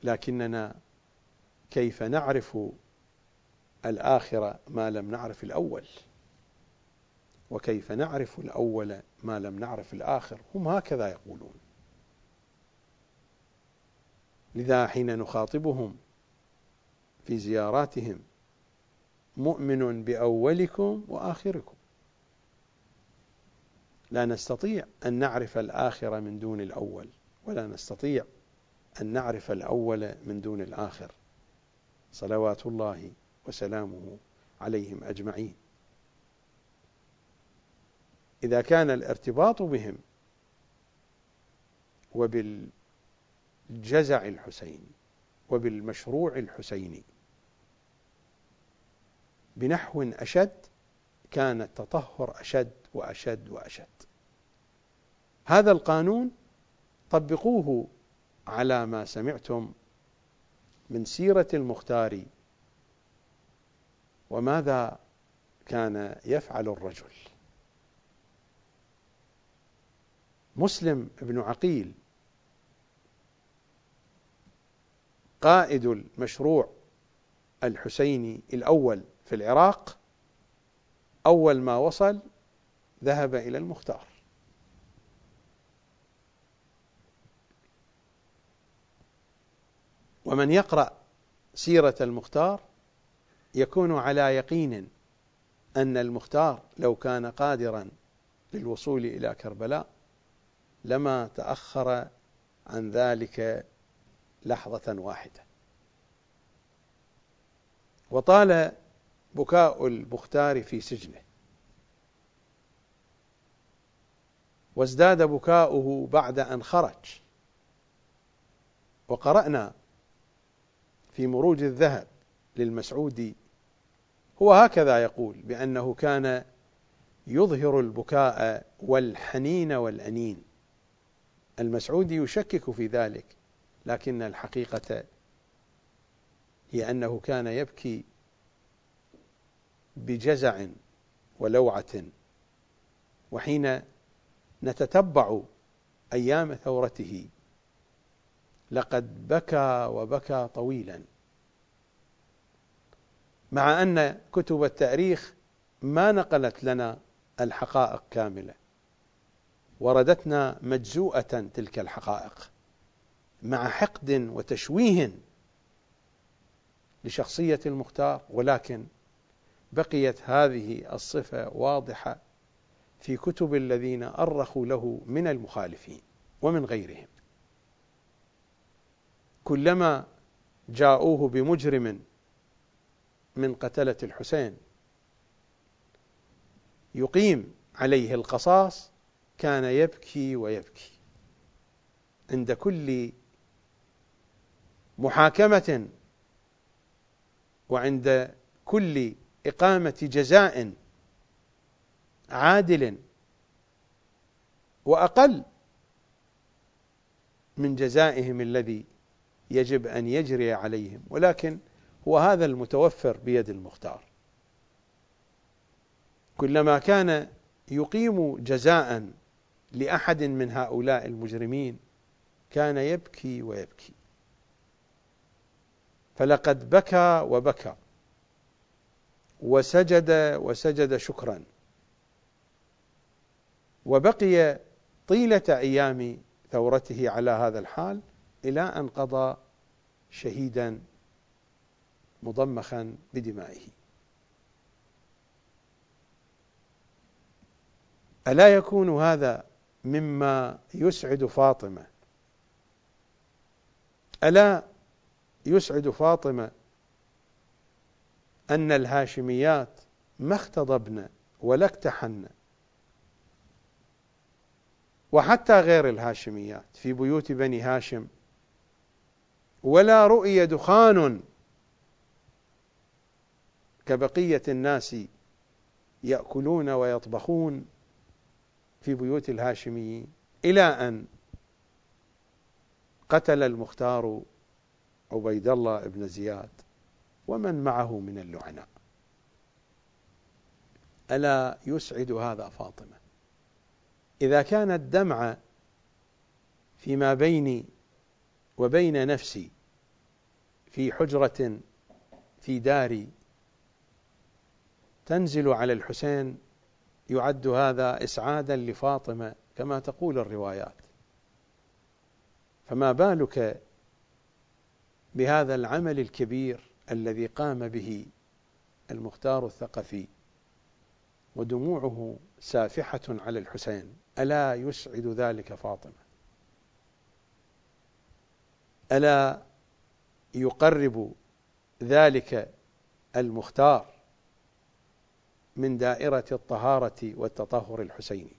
لكننا كيف نعرف الآخرة ما لم نعرف الأول؟ وكيف نعرف الأول ما لم نعرف الآخر؟ هم هكذا يقولون. لذا حين نخاطبهم في زياراتهم مؤمن بأولكم وآخركم. لا نستطيع أن نعرف الآخر من دون الأول ولا نستطيع أن نعرف الأول من دون الآخر. صلوات الله وسلامه عليهم أجمعين. إذا كان الارتباط بهم وبالجزع الحسيني وبالمشروع الحسيني بنحو أشد كان التطهر أشد وأشد وأشد. هذا القانون طبقوه على ما سمعتم من سيرة المختار وماذا كان يفعل الرجل. مسلم بن عقيل قائد المشروع الحسيني الأول في العراق أول ما وصل ذهب إلى المختار. ومن يقرأ سيرة المختار يكون على يقين أن المختار لو كان قادرا للوصول إلى كربلاء لما تأخر عن ذلك لحظة واحدة. وطال بكاء المختار في سجنه. وازداد بكاؤه بعد أن خرج. وقرأنا في مروج الذهب للمسعودي هو هكذا يقول بأنه كان يظهر البكاء والحنين والأنين. المسعودي يشكك في ذلك لكن الحقيقة هي أنه كان يبكي بجزع ولوعة وحين نتتبع أيام ثورته لقد بكى وبكى طويلا. مع أن كتب التاريخ ما نقلت لنا الحقائق كاملة. وردتنا مجزوءة تلك الحقائق مع حقد وتشويه لشخصية المختار ولكن بقيت هذه الصفة واضحة في كتب الذين أرخوا له من المخالفين ومن غيرهم. كلما جاءوه بمجرم من قتلة الحسين يقيم عليه القصاص كان يبكي ويبكي. عند كل محاكمة وعند كل إقامة جزاء عادل وأقل من جزائهم الذي يجب أن يجري عليهم. ولكن هو هذا المتوفر بيد المختار. كلما كان يقيم جزاء لأحد من هؤلاء المجرمين كان يبكي ويبكي. فلقد بكى وبكى وسجد وسجد شكرا. وبقي طيلة أيام ثورته على هذا الحال إلى أن قضى شهيدا مضمخا بدمائه. ألا يكون هذا مما يسعد فاطمة. ألا يسعد فاطمة أن الهاشميات ما اختضبن ولا اكتحن وحتى غير الهاشميات في بيوت بني هاشم ولا رؤي دخان كبقية الناس يأكلون ويطبخون. في بيوت الهاشميين إلى أن قتل المختار عبيد الله بن زياد ومن معه من اللعناء ألا يسعد هذا فاطمة؟ إذا كان الدمع فيما بيني وبين نفسي في حجرة في داري تنزل على الحسين يعد هذا إسعادا لفاطمة كما تقول الروايات. فما بالك بهذا العمل الكبير الذي قام به المختار الثقفي؟ ودموعه سافحة على الحسين. ألا يسعد ذلك فاطمة؟ ألا يقرب ذلك المختار؟ من دائرة الطهارة والتطهر الحسيني.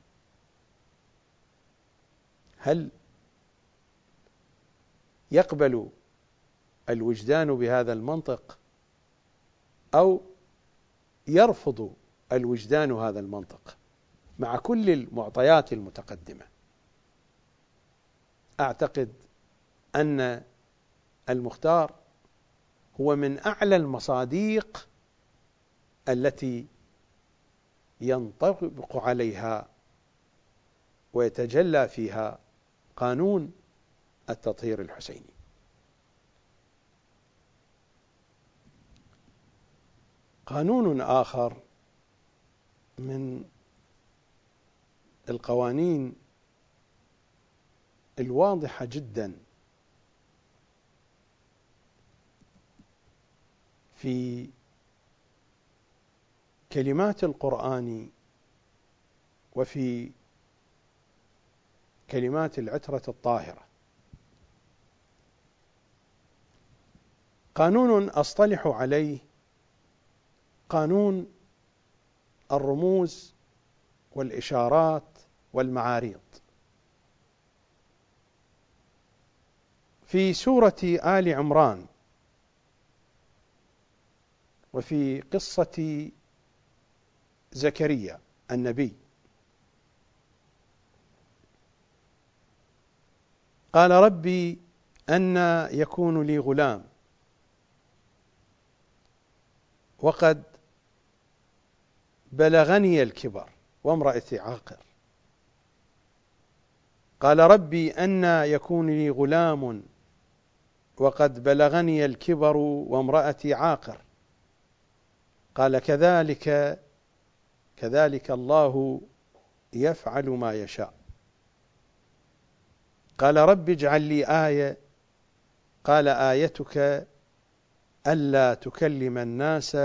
هل يقبل الوجدان بهذا المنطق أو يرفض الوجدان هذا المنطق مع كل المعطيات المتقدمة؟ أعتقد أن المختار هو من أعلى المصاديق التي ينطبق عليها ويتجلى فيها قانون التطهير الحسيني. قانون آخر من القوانين الواضحة جدا في كلمات القرآن وفي كلمات العترة الطاهرة. قانون أصطلح عليه قانون الرموز والإشارات والمعاريض. في سورة آل عمران وفي قصة زكريا النبي. قال ربي أن يكون لي غلام. وقد بلغني الكبر وامرأتي عاقر. قال ربي أن يكون لي غلام. وقد بلغني الكبر وامرأتي عاقر. قال كذلك كذلك الله يفعل ما يشاء. قال رب اجعل لي آية. قال آيتك ألا تكلم الناس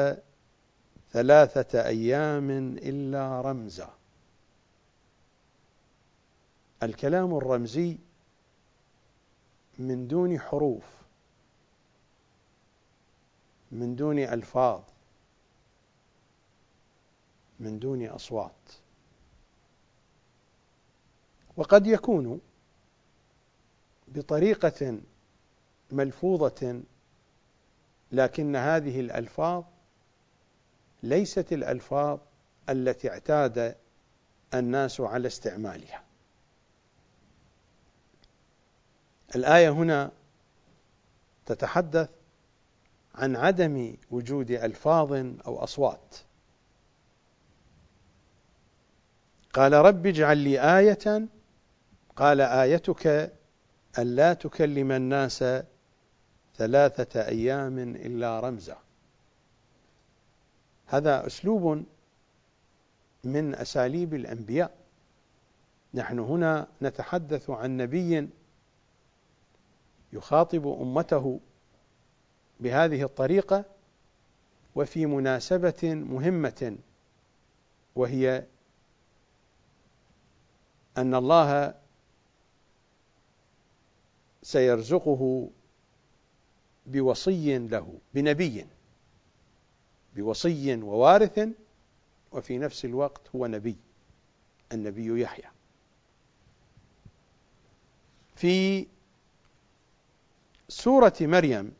ثلاثة أيام إلا رمزا. الكلام الرمزي من دون حروف من دون ألفاظ. من دون أصوات. وقد يكون بطريقة ملفوظة لكن هذه الألفاظ ليست الألفاظ التي اعتاد الناس على استعمالها. الآية هنا تتحدث عن عدم وجود ألفاظ أو أصوات. قال رب اجعل لي آية قال آيتك ألا تكلم الناس ثلاثة أيام إلا رمزا. هذا أسلوب من أساليب الأنبياء. نحن هنا نتحدث عن نبي يخاطب أمته بهذه الطريقة وفي مناسبة مهمة وهي أن الله سيرزقه بوصي له بنبي بوصي ووارث وفي نفس الوقت هو نبي النبي يحيى. في سورة مريم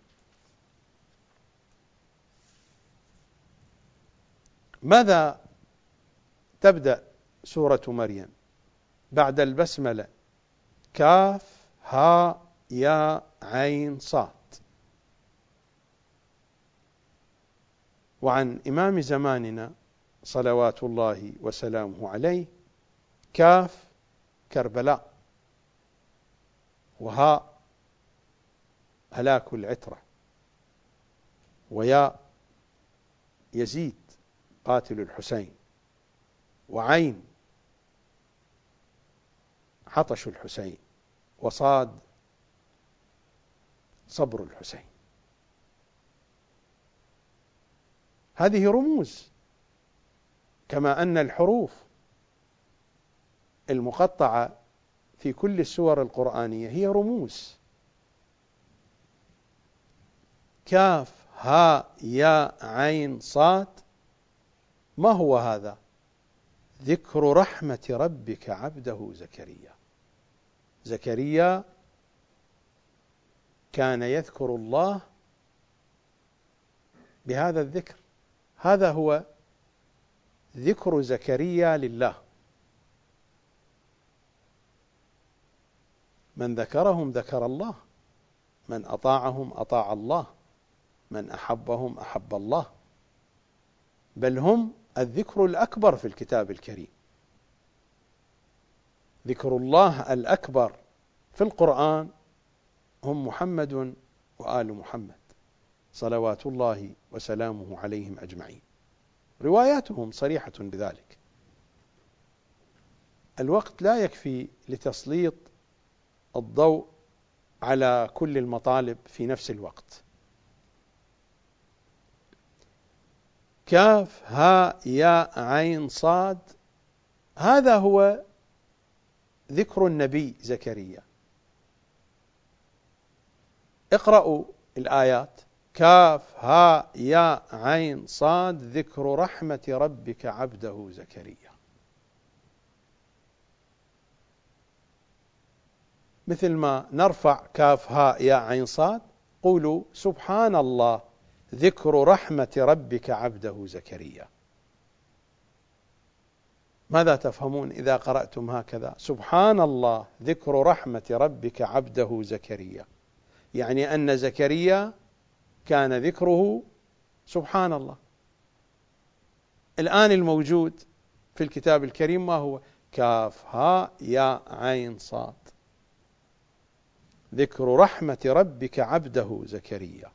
ماذا تبدأ سورة مريم؟ بعد البسملة. كاف ها يا عين صاد. وعن إمام زماننا صلوات الله وسلامه عليه كاف كربلاء. وهاء هلاك العترة. ويا يزيد قاتل الحسين. وعين عطش الحسين وصاد صبر الحسين. هذه رموز كما أن الحروف المقطعة في كل السور القرآنية هي رموز. كاف ها يا عين صاد ما هو هذا؟ ذكر رحمة ربك عبده زكريا. زكريا كان يذكر الله بهذا الذكر. هذا هو ذكر زكريا لله. من ذكرهم ذكر الله من أطاعهم أطاع الله من أحبهم أحب الله. بل هم الذكر الأكبر في الكتاب الكريم. ذكر الله الأكبر في القرآن هم محمد وآل محمد صلوات الله وسلامه عليهم أجمعين. رواياتهم صريحة بذلك. الوقت لا يكفي لتسليط الضوء على كل المطالب في نفس الوقت. كاف ها يا عين صاد هذا هو ذكر النبي زكريا. اقرأوا الآيات. كاف ها يا عين صاد ذكر رحمة ربك عبده زكريا. مثل ما نرفع كاف هاء يا عين صاد قولوا سبحان الله ذكر رحمة ربك عبده زكريا. ماذا تفهمون إذا قرأتم هكذا؟ سبحان الله ذكر رحمة ربك عبده زكريا. يعني أن زكريا كان ذكره سبحان الله الآن الموجود في الكتاب الكريم ما هو؟ كاف هاء يا عين صاد. ذكر رحمة ربك عبده زكريا.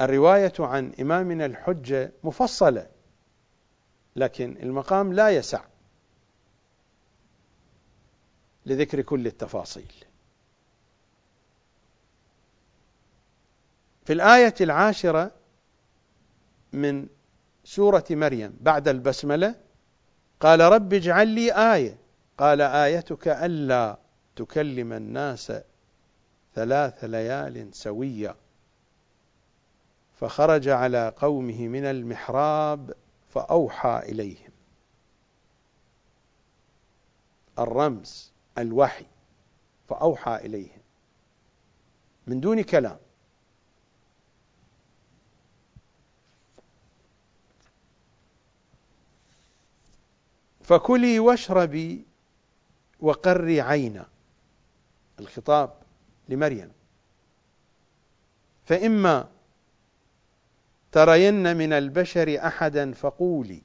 الرواية عن إمامنا الحجة مفصلة لكن المقام لا يسع لذكر كل التفاصيل. في الآية العاشرة من سورة مريم بعد البسملة قال رب اجعل لي آية قال آيتك ألا تكلم الناس ثلاث ليال سويا. فخرج على قومه من المحراب فأوحى إليهم. الرمز الوحي فأوحى إليهم. من دون كلام. فكلي واشربي وقري عينا. الخطاب لمريم. فإما ترين من البشر أحدا فقولي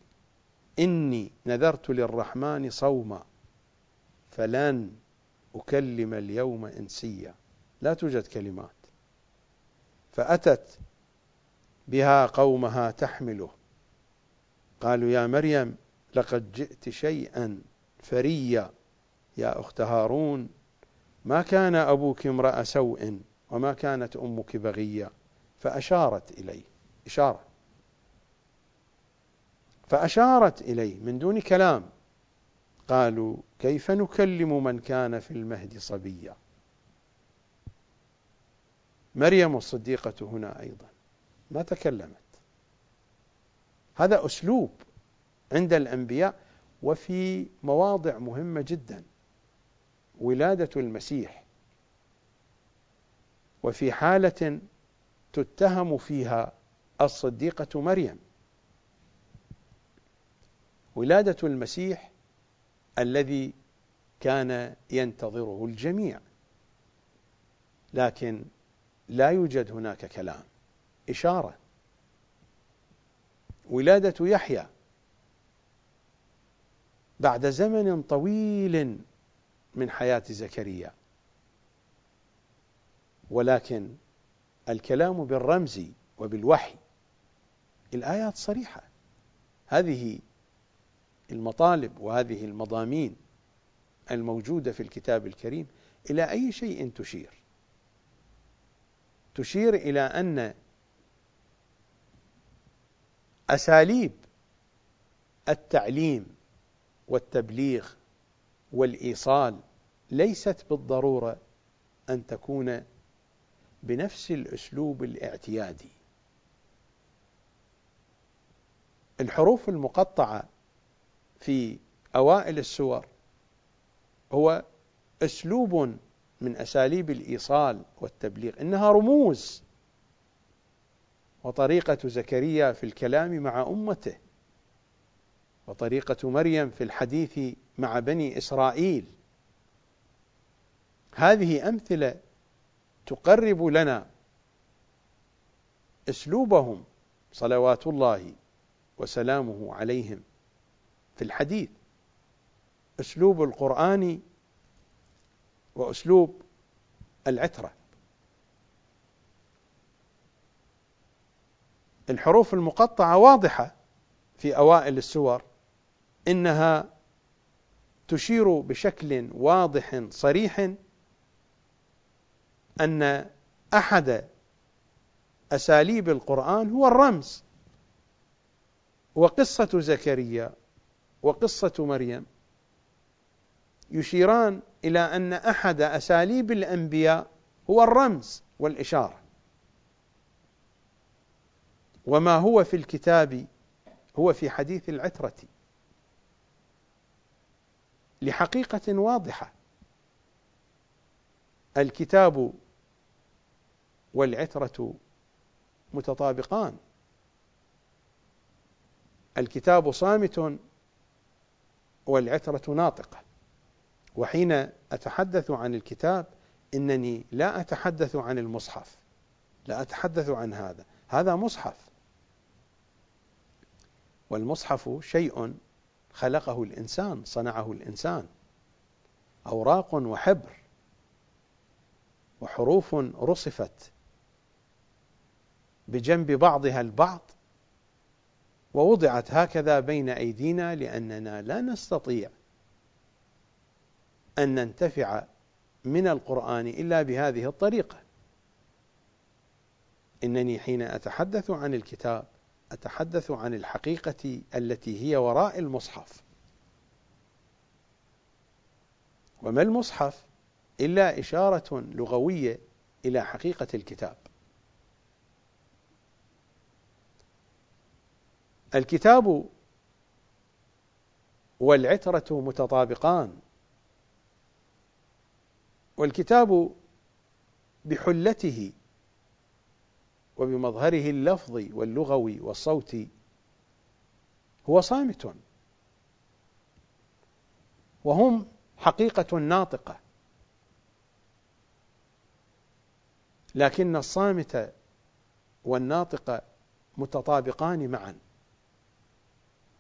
إني نذرت للرحمن صوما فلن أكلم اليوم إنسيا. لا توجد كلمات. فأتت بها قومها تحمله. قالوا يا مريم لقد جئت شيئا فريا. يا أخت هارون ما كان أبوك امرأ سوء وما كانت أمك بغيا. فأشارت إليه. إشارة. فأشارت إليه من دون كلام. قالوا كيف نكلم من كان في المهد صبيا؟ مريم الصديقة هنا أيضا ما تكلمت. هذا أسلوب عند الأنبياء وفي مواضع مهمة جدا. ولادة المسيح. وفي حالة تتهم فيها الصديقة مريم. ولادة المسيح الذي كان ينتظره الجميع. لكن لا يوجد هناك كلام إشارة. ولادة يحيى بعد زمن طويل من حياة زكريا. ولكن الكلام بالرمز وبالوحي الآيات صريحة. هذه المطالب وهذه المضامين الموجودة في الكتاب الكريم إلى أي شيء تشير؟ تشير إلى أن أساليب التعليم والتبليغ والإيصال ليست بالضرورة أن تكون بنفس الأسلوب الاعتيادي. الحروف المقطعة في أوائل السور هو أسلوب من أساليب الإيصال والتبليغ إنها رموز وطريقة زكريا في الكلام مع أمته وطريقة مريم في الحديث مع بني إسرائيل. هذه أمثلة تقرب لنا أسلوبهم صلوات الله وسلامه عليهم. في الحديث أسلوب القرآن وأسلوب العترة. الحروف المقطعة واضحة في أوائل السور إنها تشير بشكل واضح صريح أن أحد أساليب القرآن هو الرمز وقصة زكريا وقصة مريم يشيران إلى أن أحد أساليب الأنبياء هو الرمز والإشارة. وما هو في الكتاب هو في حديث العترة. لحقيقة واضحة الكتاب والعترة متطابقان. الكتاب صامت والعترة ناطقة. وحين أتحدث عن الكتاب إنني لا أتحدث عن المصحف لا أتحدث عن هذا. هذا مصحف. والمصحف شيء خلقه الإنسان صنعه الإنسان. أوراق وحبر وحروف رصفت بجنب بعضها البعض. ووضعت هكذا بين أيدينا لأننا لا نستطيع أن ننتفع من القرآن إلا بهذه الطريقة. إنني حين أتحدث عن الكتاب أتحدث عن الحقيقة التي هي وراء المصحف. وما المصحف إلا إشارة لغوية إلى حقيقة الكتاب. الكتاب والعترة متطابقان. والكتاب بحلته وبمظهره اللفظي واللغوي والصوتي هو صامت. وهم حقيقة ناطقة. لكن الصامت والناطق متطابقان معا.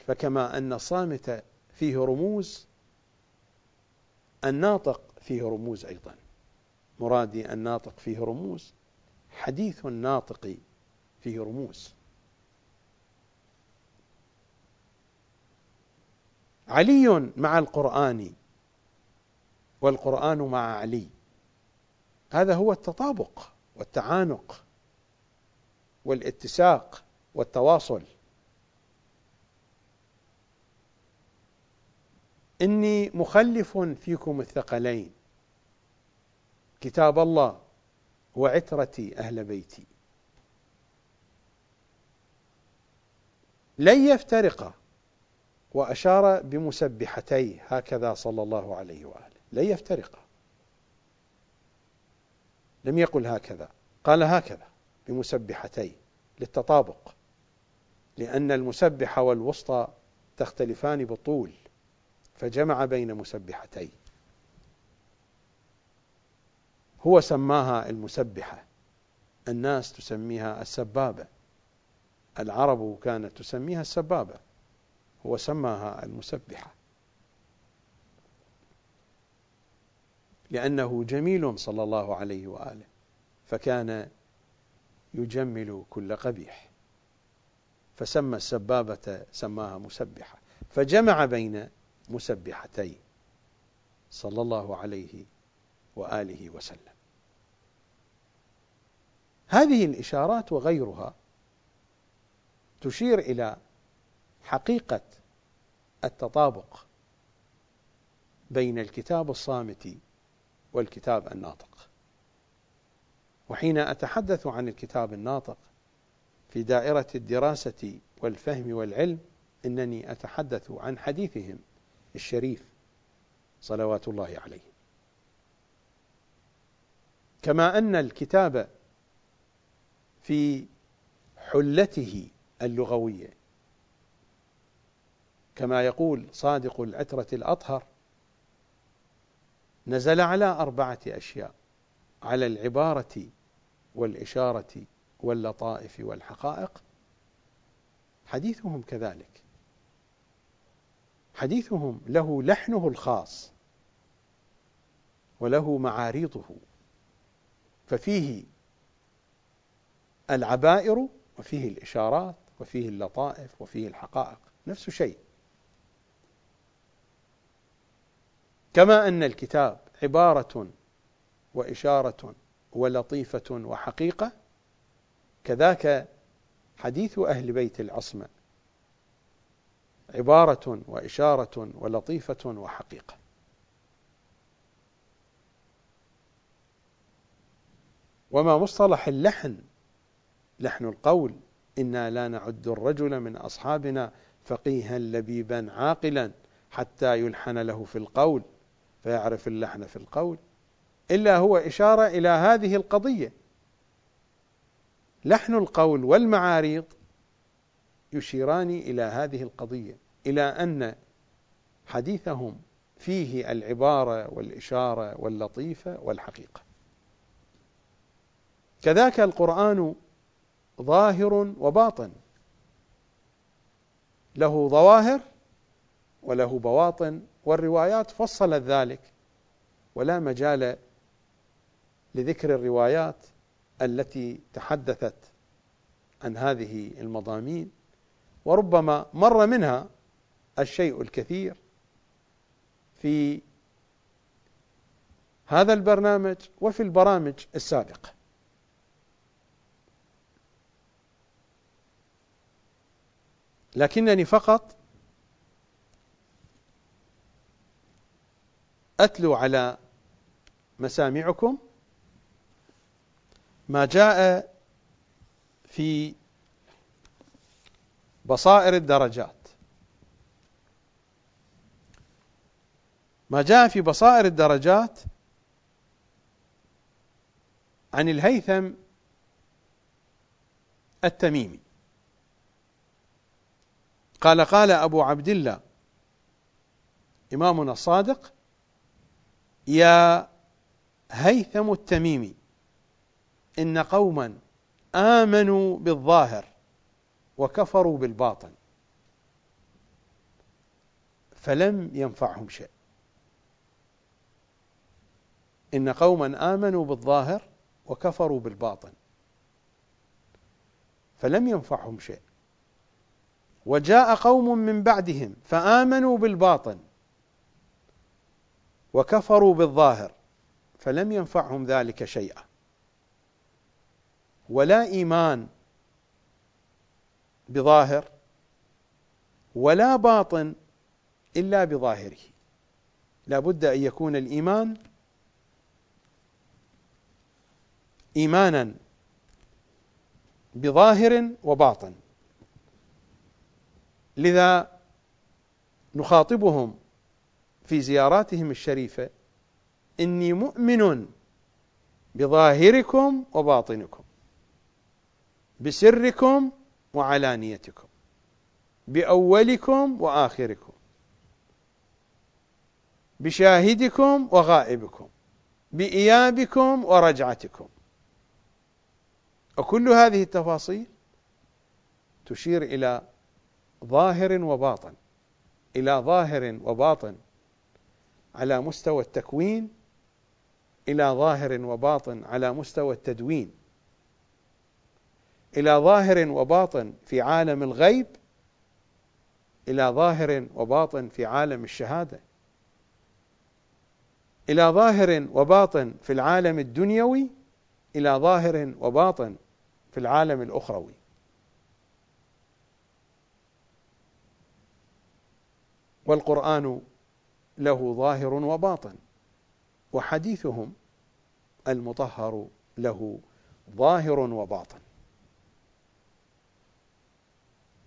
فكما أن الصامت فيه رموز الناطق فيه رموز أيضا. مرادي الناطق فيه رموز حديث الناطق فيه رموز. علي مع القرآن والقرآن مع علي هذا هو التطابق والتعانق والاتساق والتواصل. إني مخلف فيكم الثقلين. كتاب الله وعترتي أهل بيتي. لن يفترقا وأشار بمسبحتيه هكذا صلى الله عليه وآله. لن يفترقا لم يقل هكذا. قال هكذا بمسبحتيه للتطابق. لأن المسبحة والوسطى تختلفان بالطول. فجمع بين مسبحتين. هو سماها المسبحة. الناس تسميها السبابة. العرب كانت تسميها السبابة. هو سماها المسبحة. لأنه جميل صلى الله عليه وآله. فكان يجمل كل قبيح. فسمى السبابة سماها مسبحة. فجمع بين مسبحتين صلى الله عليه وآله وسلم. هذه الإشارات وغيرها تشير إلى حقيقة التطابق بين الكتاب الصامت والكتاب الناطق. وحين أتحدث عن الكتاب الناطق في دائرة الدراسة والفهم والعلم إنني أتحدث عن حديثهم الشريف صلوات الله عليه. كما أن الكتاب في حلته اللغوية كما يقول صادق العترة الأطهر نزل على أربعة أشياء على العبارة والإشارة واللطائف والحقائق حديثهم كذلك. حديثهم له لحنه الخاص وله معاريضه ففيه العبائر وفيه الإشارات وفيه اللطائف وفيه الحقائق نفس شيء. كما أن الكتاب عبارة وإشارة ولطيفة وحقيقة كذاك حديث أهل بيت العصمة عبارة وإشارة ولطيفة وحقيقة. وما مصطلح اللحن؟ لحن القول. إنا لا نعد الرجل من أصحابنا فقيها لبيبا عاقلا حتى يلحن له في القول فيعرف اللحن في القول. إلا هو إشارة إلى هذه القضية. لحن القول والمعاريض يشيران إلى هذه القضية إلى أن حديثهم فيه العبارة والإشارة واللطيفة والحقيقة. كذاك القرآن ظاهر وباطن. له ظواهر وله بواطن والروايات فصلت ذلك ولا مجال لذكر الروايات التي تحدثت عن هذه المضامين. وربما مر منها الشيء الكثير في هذا البرنامج وفي البرامج السابقة. لكنني فقط أتلو على مسامعكم ما جاء في بصائر الدرجات. ما جاء في بصائر الدرجات عن الهيثم التميمي. قال قال أبو عبد الله إمامنا الصادق يا هيثم التميمي إن قوما آمنوا بالظاهر وكفروا بالباطن فلم ينفعهم شيء. إن قوما آمنوا بالظاهر وكفروا بالباطن. فلم ينفعهم شيء. وجاء قوم من بعدهم فآمنوا بالباطن وكفروا بالظاهر فلم ينفعهم ذلك شيئا. ولا إيمان بظاهر ولا باطن إلا بظاهره. لا بد أن يكون الإيمان إيمانا بظاهر وباطن. لذا نخاطبهم في زياراتهم الشريفة إني مؤمن بظاهركم وباطنكم بسركم وعلانيتكم. بأولكم وآخركم. بشاهدكم وغائبكم. بإيابكم ورجعتكم. وكل هذه التفاصيل تشير إلى ظاهر وباطن. إلى ظاهر وباطن على مستوى التكوين. إلى ظاهر وباطن على مستوى التدوين. إلى ظاهر وباطن في عالم الغيب إلى ظاهر وباطن في عالم الشهادة إلى ظاهر وباطن في العالم الدنيوي إلى ظاهر وباطن في العالم الأخروي. والقرآن له ظاهر وباطن وحديثهم المطهر له ظاهر وباطن.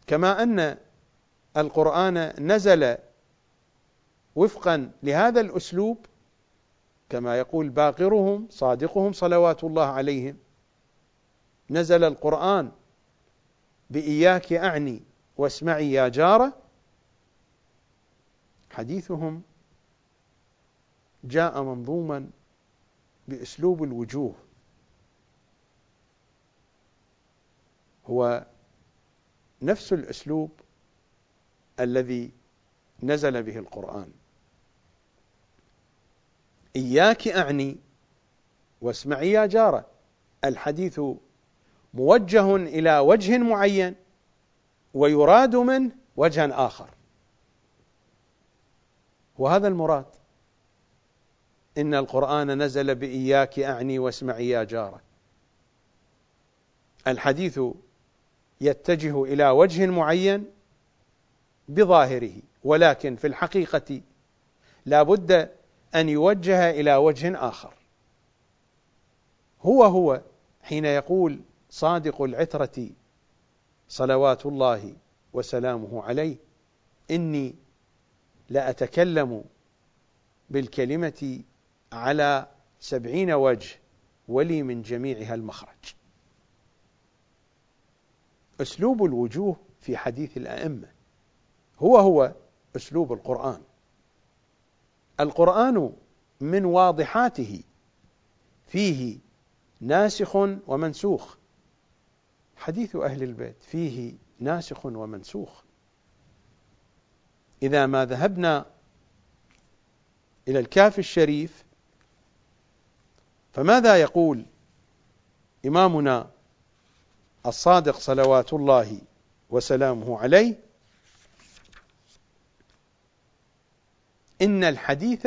كما أن القرآن نزل وفقا لهذا الأسلوب كما يقول باقرهم صادقهم صلوات الله عليهم. نزل القرآن بإياك أعني واسمعي يا جارة. حديثهم جاء منظوما بأسلوب الوجوه. هو نفس الأسلوب الذي نزل به القرآن. إياك أعني واسمعي يا جارة. الحديث موجه إلى وجه معين ويراد منه وجها آخر. وهذا المراد إن القرآن نزل بإياك أعني واسمعي يا جارة. الحديث يتجه إلى وجه معين بظاهره ولكن في الحقيقة لا بد أن يوجه إلى وجه آخر. هو هو حين يقول صادق العترة صلوات الله وسلامه عليه إني لأتكلم بالكلمة على سبعين وجه ولي من جميعها المخرج. أسلوب الوجوه في حديث الأئمة. هو هو أسلوب القرآن. القرآن من واضحاته. فيه ناسخ ومنسوخ. حديث أهل البيت فيه ناسخ ومنسوخ. إذا ما ذهبنا إلى الكاف الشريف فماذا يقول إمامنا الصادق صلوات الله وسلامه عليه. إن الحديث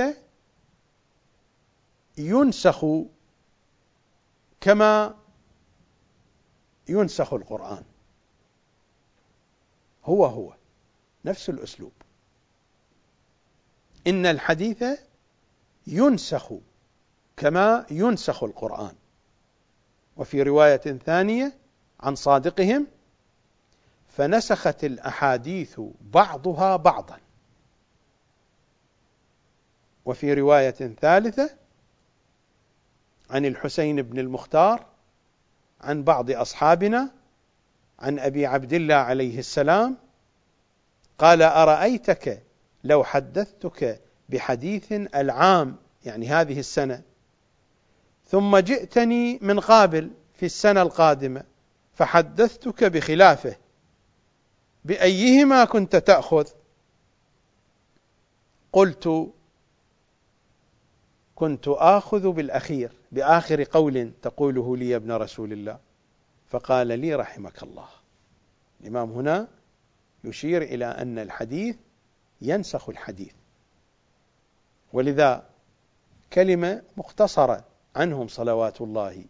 ينسخ كما ينسخ القرآن. هو هو نفس الأسلوب. إن الحديث ينسخ كما ينسخ القرآن. وفي رواية ثانية عن صادقهم فنسخت الأحاديث بعضها بعضا. وفي رواية ثالثة عن الحسين بن المختار عن بعض أصحابنا عن أبي عبد الله عليه السلام قال أرأيتك لو حدثتك بحديث العام يعني هذه السنة ثم جئتني من قابل في السنة القادمة فحدثتك بخلافه. بأيهما كنت تأخذ؟ قلت كنت آخذ بالأخير بآخر قول تقوله لي يا ابن رسول الله. فقال لي رحمك الله. الإمام هنا يشير إلى أن الحديث ينسخ الحديث. ولذا كلمة مختصرة عنهم صلوات الله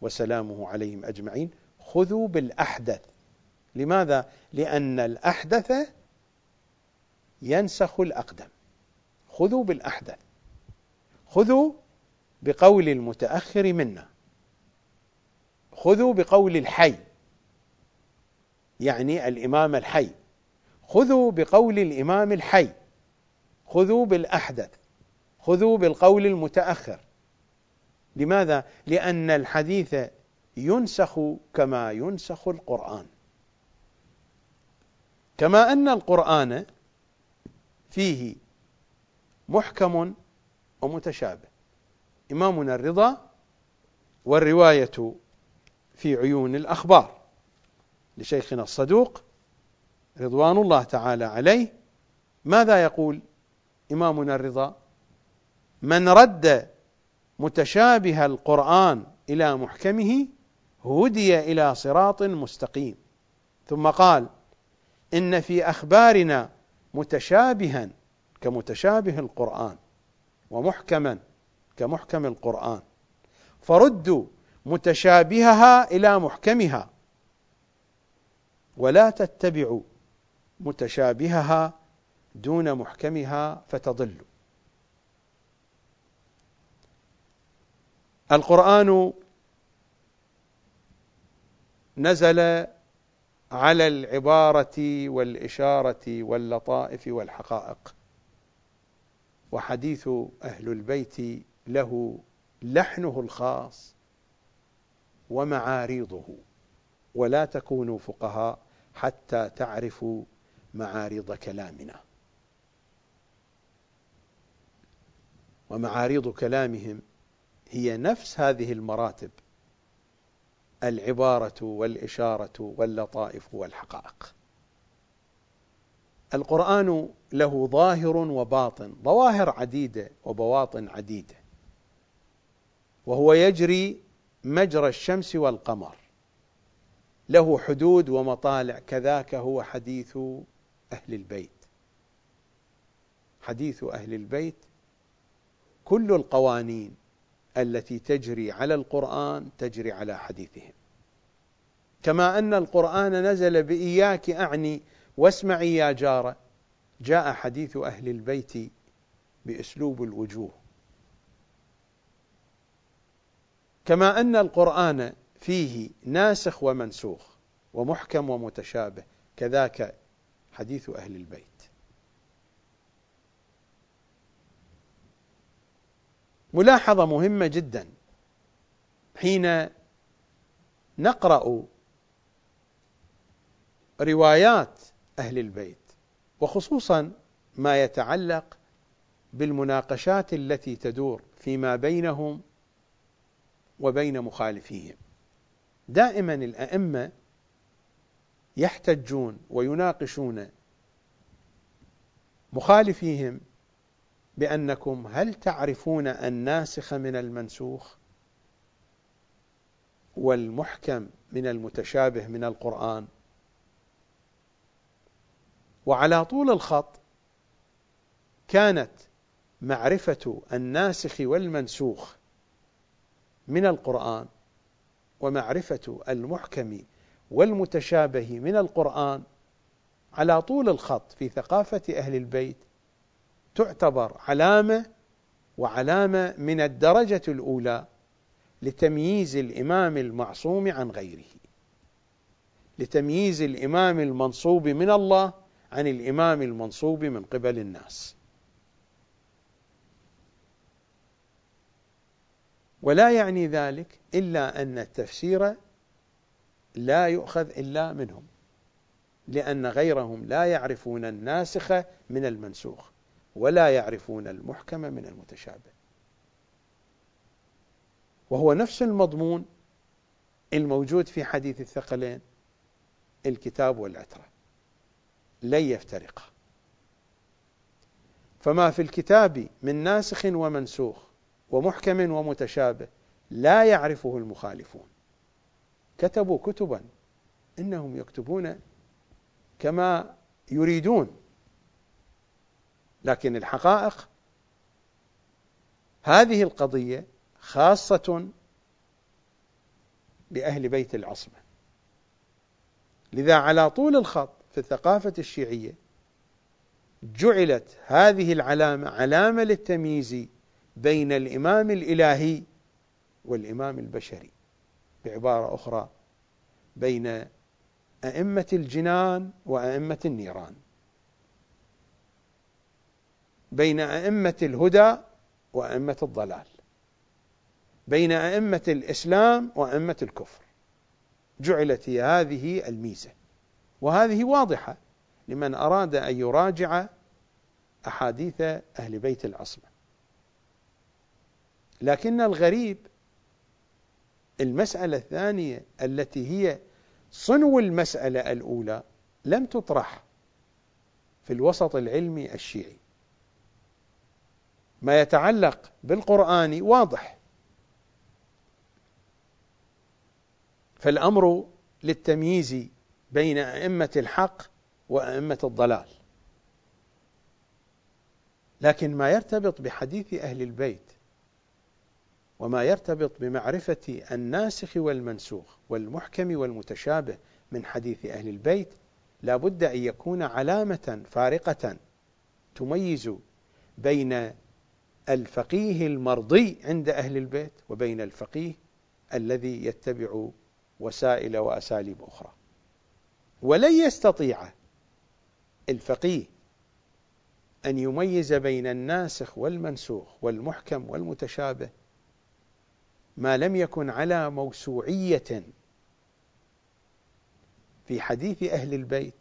وسلامه عليهم أجمعين خذوا بالأحدث. لماذا؟ لأن الأحدث ينسخ الأقدم. خذوا بالأحدث. خذوا بقول المتأخر منا. خذوا بقول الحي. يعني الإمام الحي. خذوا بقول الإمام الحي. خذوا بالأحدث. خذوا بالقول المتأخر. لماذا؟ لأن الحديث ينسخ كما ينسخ القرآن. كما أن القرآن فيه محكم ومتشابه. إمامنا الرضا والرواية في عيون الأخبار. لشيخنا الصدوق رضوان الله تعالى عليه. ماذا يقول إمامنا الرضا؟ من رد متشابه القرآن إلى محكمه هدي إلى صراط مستقيم. ثم قال إن في أخبارنا متشابها كمتشابه القرآن ومحكما كمحكم القرآن فردوا متشابهها إلى محكمها ولا تتبعوا متشابهها دون محكمها فتضلوا القرآن نزل على العبارة والإشارة واللطائف والحقائق. وحديث أهل البيت له لحنه الخاص ومعاريضه ولا تكونوا فقهاء حتى تعرفوا معارض كلامنا. ومعاريض كلامهم هي نفس هذه المراتب العبارة والإشارة واللطائف والحقائق. القرآن له ظاهر وباطن ظواهر عديدة وبواطن عديدة. وهو يجري مجرى الشمس والقمر. له حدود ومطالع كذاك هو حديث أهل البيت. حديث أهل البيت كل القوانين التي تجري على القرآن تجري على حديثهم. كما أن القرآن نزل بإياك أعني واسمعي يا جارة جاء حديث أهل البيت بأسلوب الوجوه. كما أن القرآن فيه ناسخ ومنسوخ ومحكم ومتشابه كذاك حديث أهل البيت. ملاحظة مهمة جدا. حين نقرأ روايات أهل البيت وخصوصا ما يتعلق بالمناقشات التي تدور فيما بينهم وبين مخالفيهم. دائما الأئمة يحتجون ويناقشون مخالفيهم بأنكم هل تعرفون الناسخ من المنسوخ؟ والمحكم من المتشابه من القرآن. وعلى طول الخط كانت معرفة الناسخ والمنسوخ من القرآن ومعرفة المحكم والمتشابه من القرآن على طول الخط في ثقافة أهل البيت تعتبر علامة وعلامة من الدرجة الأولى لتمييز الإمام المعصوم عن غيره. لتمييز الإمام المنصوب من الله عن الإمام المنصوب من قبل الناس. ولا يعني ذلك إلا أن التفسير لا يؤخذ إلا منهم لأن غيرهم لا يعرفون الناسخ من المنسوخ. ولا يعرفون المحكم من المتشابه. وهو نفس المضمون الموجود في حديث الثقلين الكتاب والعترة. لن يفترقا. فما في الكتاب من ناسخ ومنسوخ ومحكم ومتشابه لا يعرفه المخالفون. كتبوا كتبا إنهم يكتبون كما يريدون. لكن الحقائق هذه القضية خاصة بأهل بيت العصمة. لذا على طول الخط في الثقافة الشيعية جعلت هذه العلامة علامة للتمييز بين الإمام الإلهي والإمام البشري بعبارة أخرى بين أئمة الجنان وأئمة النيران. بين أئمة الهدى وأئمة الضلال. بين أئمة الإسلام وأئمة الكفر. جعلت هي هذه الميزة. وهذه واضحة لمن أراد أن يراجع أحاديث أهل بيت العصمة. لكن الغريب المسألة الثانية التي هي صنو المسألة الأولى لم تطرح في الوسط العلمي الشيعي. ما يتعلق بالقرآن واضح. فالأمر للتمييز بين أئمة الحق وأئمة الضلال. لكن ما يرتبط بحديث أهل البيت وما يرتبط بمعرفة الناسخ والمنسوخ والمحكم والمتشابه من حديث أهل البيت لا بد أن يكون علامة فارقة تميز بين الفقيه المرضي عند أهل البيت وبين الفقيه الذي يتبع وسائل وأساليب أخرى. ولن يستطيع الفقيه أن يميز بين الناسخ والمنسوخ والمحكم والمتشابه ما لم يكن على موسوعية في حديث أهل البيت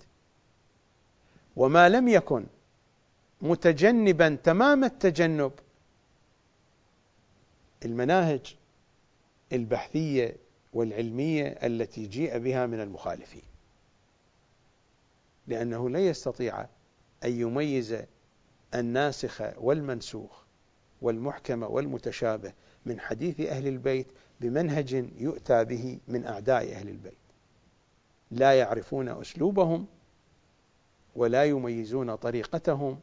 وما لم يكن متجنبا تمام التجنب المناهج البحثية والعلمية التي جيء بها من المخالفين. لأنه لا يستطيع أن يميز الناسخ والمنسوخ والمحكم والمتشابه من حديث أهل البيت بمنهج يؤتى به من أعداء أهل البيت. لا يعرفون أسلوبهم ولا يميزون طريقتهم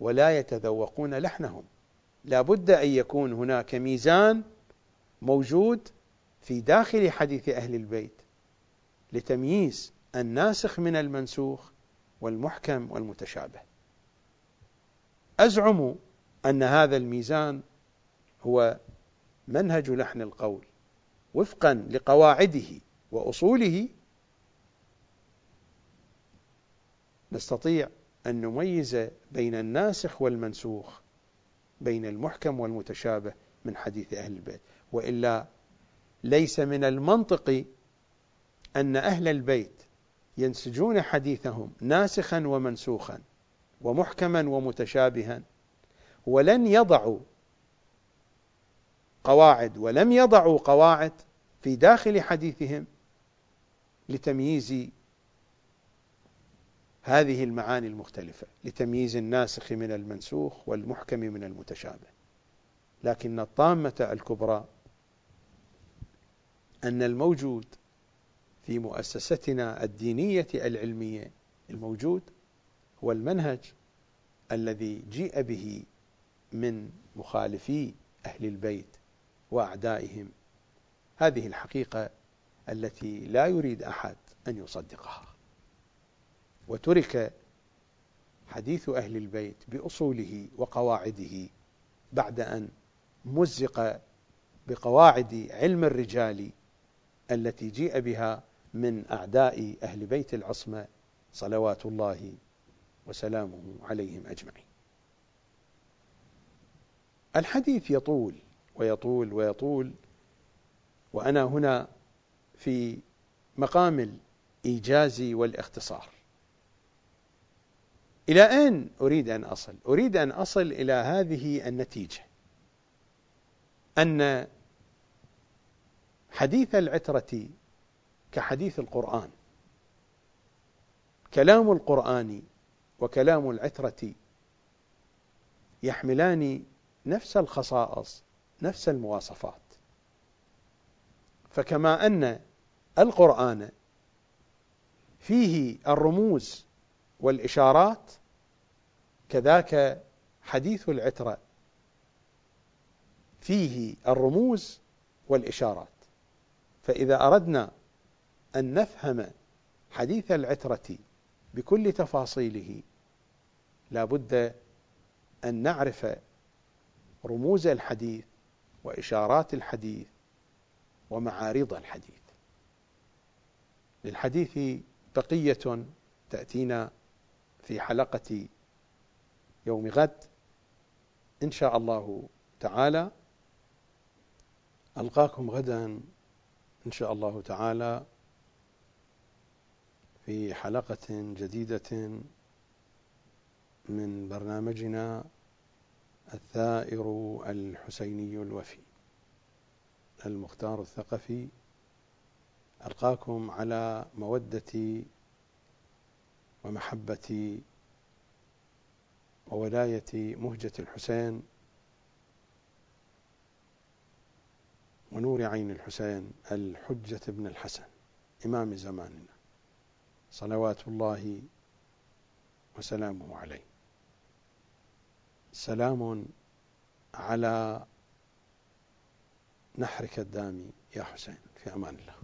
ولا يتذوقون لحنهم. لا بد أن يكون هناك ميزان موجود في داخل حديث أهل البيت لتمييز الناسخ من المنسوخ والمحكم والمتشابه. أزعم أن هذا الميزان هو منهج لحن القول وفقا لقواعده وأصوله. نستطيع أن نميز بين الناسخ والمنسوخ بين المحكم والمتشابه من حديث أهل البيت. وإلا ليس من المنطق أن أهل البيت ينسجون حديثهم ناسخا ومنسوخا ومحكما ومتشابها ولن يضعوا قواعد ولم يضعوا قواعد في داخل حديثهم لتمييز هذه المعاني المختلفة لتمييز الناسخ من المنسوخ والمحكم من المتشابه. لكن الطامة الكبرى أن الموجود في مؤسستنا الدينية العلمية الموجود هو المنهج الذي جيء به من مخالفي أهل البيت وأعدائهم. هذه الحقيقة التي لا يريد أحد أن يصدقها. وترك حديث أهل البيت بأصوله وقواعده بعد أن مزق بقواعد علم الرجال التي جيء بها من أعداء أهل بيت العصمة صلوات الله وسلامه عليهم أجمعين. الحديث يطول ويطول ويطول وأنا هنا في مقام الإيجاز والاختصار. إلى أين أريد أن أصل؟ أريد أن أصل إلى هذه النتيجة أن حديث العترة كحديث القرآن كلام القرآن وكلام العترة يحملان نفس الخصائص نفس المواصفات فكما أن القرآن فيه الرموز والإشارات كذاك حديث العترة. فيه الرموز والإشارات. فإذا أردنا أن نفهم حديث العترة بكل تفاصيله لا بد أن نعرف رموز الحديث وإشارات الحديث ومعارض الحديث. للحديث بقية تأتينا في حلقة يوم غد إن شاء الله تعالى. ألقاكم غدا إن شاء الله تعالى في حلقة جديدة من برنامجنا الثائر الحسيني الوفي المختار الثقفي. ألقاكم على مودة ومحبة وولاية مهجة الحسين ونور عين الحسين الحجة بن الحسن إمام زماننا. صلوات الله وسلامه عليه. سلام على نحرك الدامي يا حسين في أمان الله.